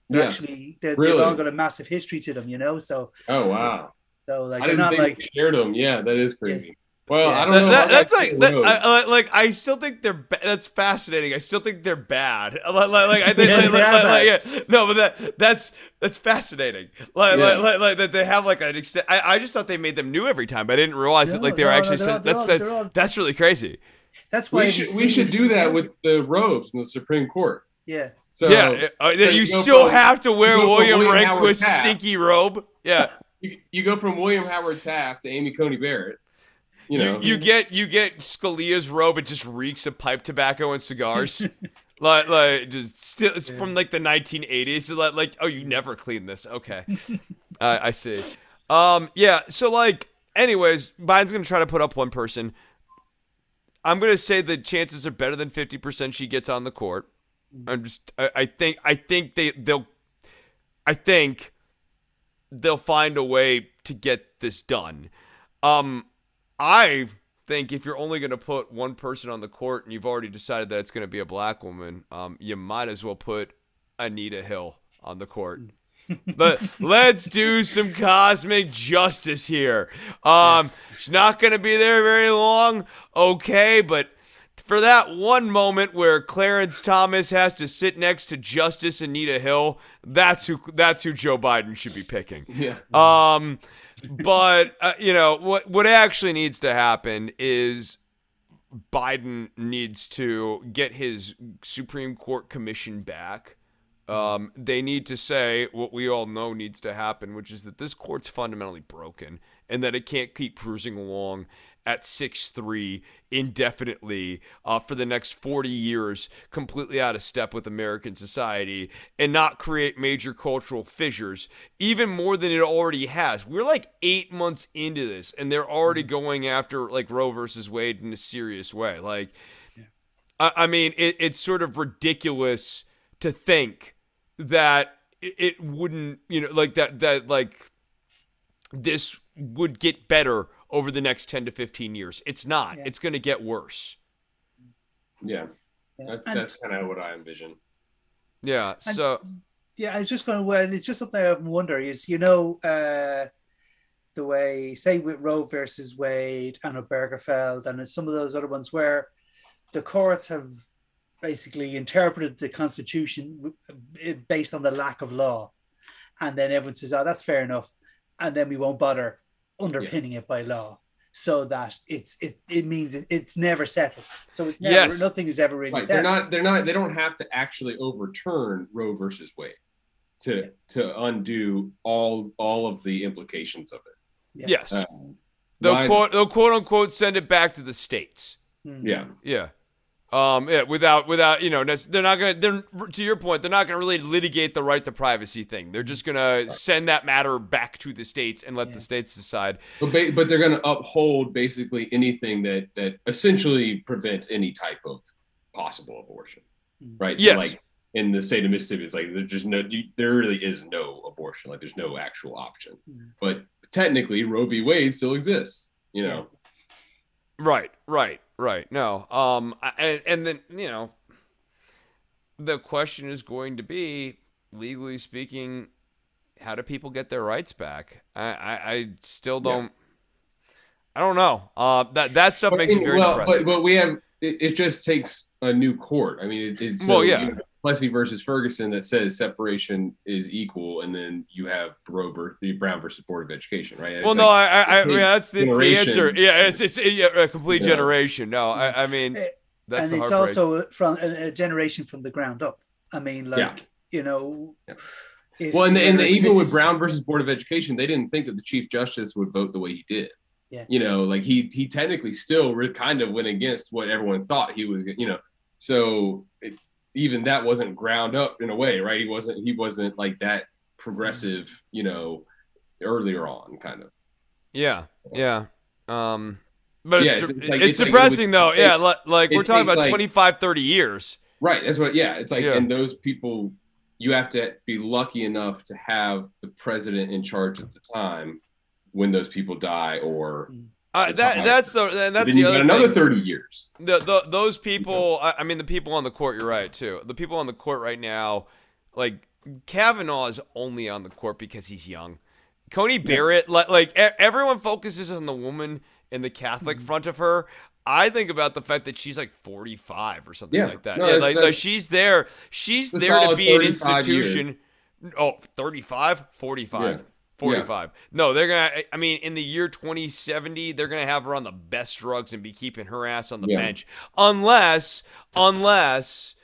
They're yeah. actually they, Really? they've all got a massive history to them, you know. So Oh wow, so like I they're didn't not think like shared them. Yeah, that is crazy. Well, Yeah. I don't That- know. that- that's that like, that. I, I- like, I still think they're. Ba- that's fascinating. I still think they're bad. Like, like, like, I think, Yes, like, they like, are like, yeah. No, but that that's that's fascinating. Like, Yeah. like, like, like that they have like an extent. I, I just thought they made them new every time, but I didn't realize that like they were no, no, actually. they're all- that's all- that, all- that's really crazy. that's why we should we should do that with the robes in the Supreme Court. yeah. So yeah, uh, so you, you still from- have to wear you go from William William Rehnquist's stinky robe. Yeah, you, you go from William Howard Taft to Amy Coney Barrett. You know, you, you get you get Scalia's robe. It just reeks of pipe tobacco and cigars. like like just still it's from like the 1980s. Like, like oh you never clean this. Okay, uh, I see. Um yeah. So like anyways, Biden's gonna try to put up one person. I'm gonna say the chances are better than 50 percent she gets on the court. I'm just I, I think I think they they'll I think they'll find a way to get this done. Um, I think if you're only going to put one person on the court and you've already decided that it's going to be a black woman, um, you might as well put Anita Hill on the court. but let's do some cosmic justice here. Um, Yes. she's not going to be there very long, okay, but for that one moment where Clarence Thomas has to sit next to Justice Anita Hill, that's who that's who Joe Biden should be picking. yeah, Um, but uh, you know what? What actually needs to happen is Biden needs to get his Supreme Court commission back. Um, they need to say what we all know needs to happen, which is that this court's fundamentally broken and that it can't keep cruising along at 6-3 indefinitely uh, for the next 40 years completely out of step with american society and not create major cultural fissures even more than it already has. We're like eight months into this and they're already going after like roe versus wade in a serious way. Like I, I mean it, it's sort of ridiculous to think that it, it wouldn't you know like that that like this would get better over the next 10 to 15 years. It's not. Yeah. It's going to get worse. yeah. Yeah. That's that's kind of what I envision. Yeah. And- So yeah, I was just going to. Well, it's just something I wonder is you know uh, the way say with Roe versus Wade and Obergefell and some of those other ones where the courts have basically interpreted the Constitution uh, based on the lack of law, and then everyone says, "Oh, that's fair enough," and then we won't bother underpinning it by law. So that it's it, it means it, it's never settled. So it's never Yes. nothing is ever really Right. They're not. They're not. They don't have to actually overturn Roe versus Wade to to undo all all of the implications of it. Yeah. yes, Uh, they'll quote they'll quote unquote send it back to the states. Hmm. Yeah. Yeah. Um, yeah, without without you know, they're not gonna. They're to your point, they're not gonna really litigate the right to privacy thing. They're just gonna send that matter back to the states and let yeah. the states decide. But ba- but they're gonna uphold basically anything that that essentially prevents any type of possible abortion, mm. right? So yes. like in the state of Mississippi, it's like there's just no, there really is no abortion. Like there's no actual option. Mm. But technically, Roe v. Wade still exists. You know. Right, right, right. No, um, and and then you know, the question is going to be, legally speaking, how do people get their rights back? I I, I still don't. Yeah. I don't know. Uh, that that stuff makes me very well. But but we have it, it, just takes a new court. I mean, it, it's well, yeah. You know, Plessy versus Ferguson that says separation is equal, and then you have Roe versus Brown versus Board of Education, right? It's well, like, no, I, I, I mean that's, the answer. Yeah, it's it's a complete yeah. generation. No, I, I mean that's and it's also from a, a, generation from the ground up. I mean, like yeah. you know. Yeah. If, well, and, the, and the, even with Brown versus Board of Education, they didn't think that the Chief Justice would vote the way he did. Yeah. You know, like he he technically still kind of went against what everyone thought he was. You know, so it, even that wasn't ground up in a way, right? He wasn't he wasn't like that progressive, you know, earlier on, kind of. Yeah, yeah. Um, but yeah, it's, it's, like, it's, it's suppressing like, though. It, yeah, like, like we're talking about like, 25, 30 years. Right. That's what. Yeah, it's like, yeah. and those people, you have to be lucky enough to have the president in charge at the time when those people die or mm. Uh, that that's the and that's the other another thing. thirty years. The, the those people, I, I, mean, the people on the court. You're right too. The people on the court right now, like Kavanaugh, is only on the court because he's young. Coney Barrett, yeah. like, like everyone focuses on the woman in the Catholic mm-hmm. front of her. I think about the fact that she's like 45 or something yeah. like that. No, yeah, like, like, she's there. She's there to be an institution. Years. Oh, 35, 45. Yeah. 45. Yeah. No, they're going to, I mean, in the year 2070, they're going to have her on the best drugs and be keeping her ass on the yeah. bench. Unless, unless,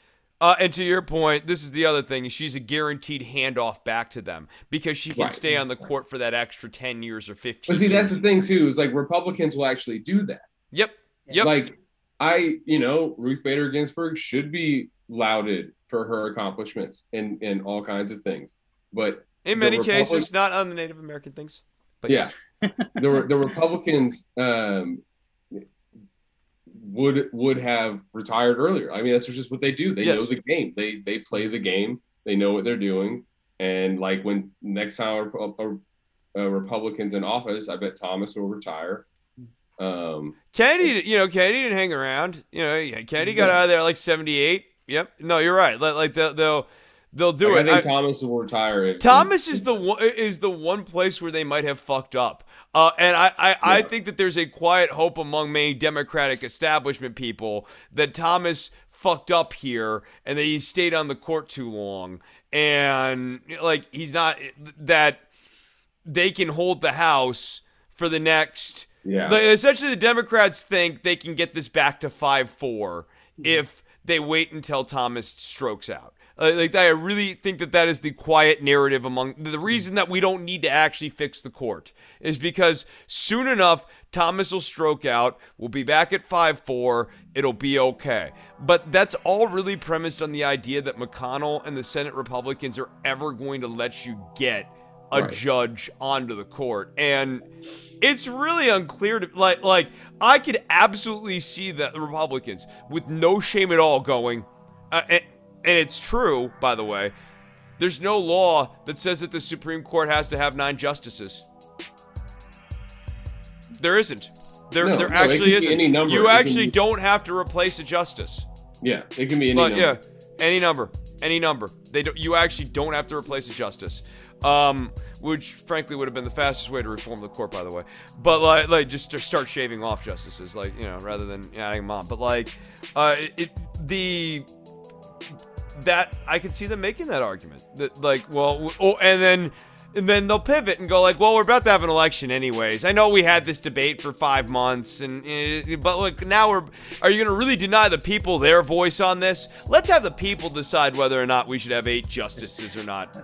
uh, and to your point, this is the other thing. She's a guaranteed handoff back to them because she can right. stay on the court for that extra 10 years or 15 But see, years. that's the thing, too, is like Republicans will actually do that. Yep. Yep. Like, I, you know, Ruth Bader Ginsburg should be lauded for her accomplishments in, in all kinds of things. But in many Republic- cases, not on the Native American things. But yeah, yes. the the Republicans um, would would have retired earlier. I mean, that's just what they do. They yes. know the game. They they play the game. They know what they're doing. And like when next time a, a, a Republicans in office, I bet Thomas will retire. Um, Kennedy, you know, Kennedy didn't hang around. You know, Kennedy got out of there like seventy eight. Yep. No, you're right. Like they'll, they'll They'll do like, it. I think I, Thomas will retire. It. Thomas is the one is the one place where they might have fucked up. Uh, and I, I, yeah. I think that there's a quiet hope among many Democratic establishment people that Thomas fucked up here and that he stayed on the court too long. And like he's not that they can hold the House for the next. Yeah. The, essentially, the Democrats think they can get this back to five four if they wait until Thomas strokes out. Uh, like I really think that that is the quiet narrative among the reason that we don't need to actually fix the court is because soon enough Thomas will stroke out. We'll be back at 5-4. It'll be okay. But that's all really premised on the idea that McConnell and the Senate Republicans are ever going to let you get a right. judge onto the court. And it's really unclear to like like I could absolutely see that the Republicans with no shame at all going uh, and, it's true, by the way, there's no law that says that the Supreme Court has to have nine justices. There isn't. There, no, there no, actually isn't. Any number. You actually be... don't have to replace a justice. Yeah, it can be any but, number. Yeah, any number, any number. They don't. You actually don't have to replace a justice. Um, which frankly would have been the fastest way to reform the court, by the way. But like, like just to start shaving off justices, like you know, rather than adding them on. But like, uh, it, the that I could see them making that argument. That like, well, oh, and then and then they'll pivot and go like, well, we're about to have an election anyways. I know we had this debate for five months, and uh, but look, now we're. Are you going to really deny the people their voice on this? Let's have the people decide whether or not we should have eight justices or not.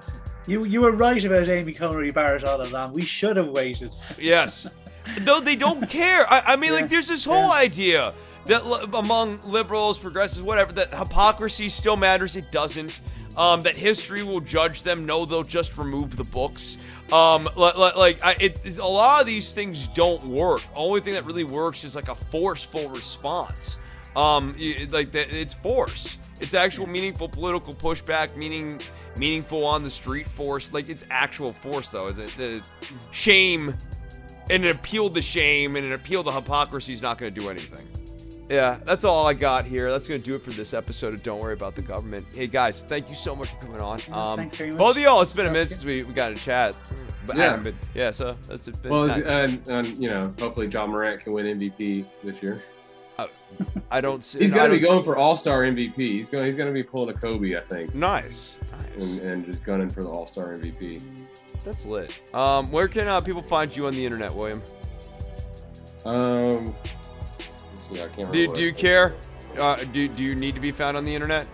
You you were right about Amy Coney Barrett all along. We should have waited. Yes. Though they don't care. I, I mean, yeah. like, there's this whole yeah. idea that among liberals, progressives, whatever, that hypocrisy still matters. It doesn't. Um, that history will judge them. No, they'll just remove the books. Um, like, I, it, a lot of these things don't work. Only thing that really works is like a forceful response. Um, like it's force. It's actual meaningful political pushback, meaning meaningful on the street force. Like it's actual force though. The, the shame and an appeal to shame and an appeal to hypocrisy is not going to do anything. Yeah, that's all I got here. That's going to do it for this episode of Don't Worry About the Government. Hey, guys, thank you so much for coming on. Um, Thanks very much. Both of y'all, it's been a minute since we, we got a chat. But yeah. Been, yeah, so that's it. well, nice. and, and, you know, hopefully Ja Morant can win MVP this year. Uh, I don't see. he's going to be going for All Star MVP. He's going. He's going to be pulling a Kobe, I think. Nice. nice. And, and just gunning for the All Star MVP. That's lit. Um, where can uh, people find you on the internet, William? Um, see, I can't do, do you care? Uh, do, do you need to be found on the internet?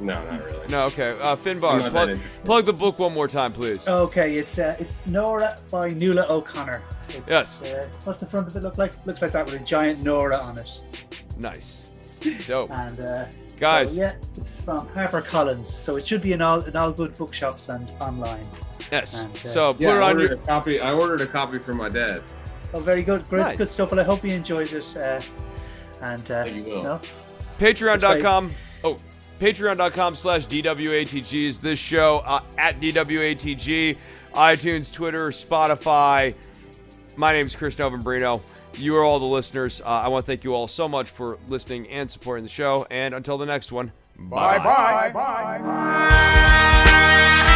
No, not really. No, okay. Uh, Finbar, plug, plug the book one more time, please. Okay, it's uh, it's Nora by Nuala O'Connor. It's, yes. Uh, what's the front of it look like? Looks like that with a giant Nora on it. Nice. Dope. and uh, guys, so, yeah, it's from Harper Collins, so it should be in all in all good bookshops and online. Yes. And, uh, so put yeah, it on your a copy. I ordered a copy for my dad. Oh, very good, great, nice. good stuff. Well, I hope he enjoys it. Uh, and uh, you will. No? Patreon.com. Oh, patreon.com slash DWATG is this show uh, at DWATG, iTunes, Twitter, Spotify. My name is Chris Novembrino. You are all the listeners. Uh, I want to thank you all so much for listening and supporting the show. And until the next one, bye bye. bye. bye.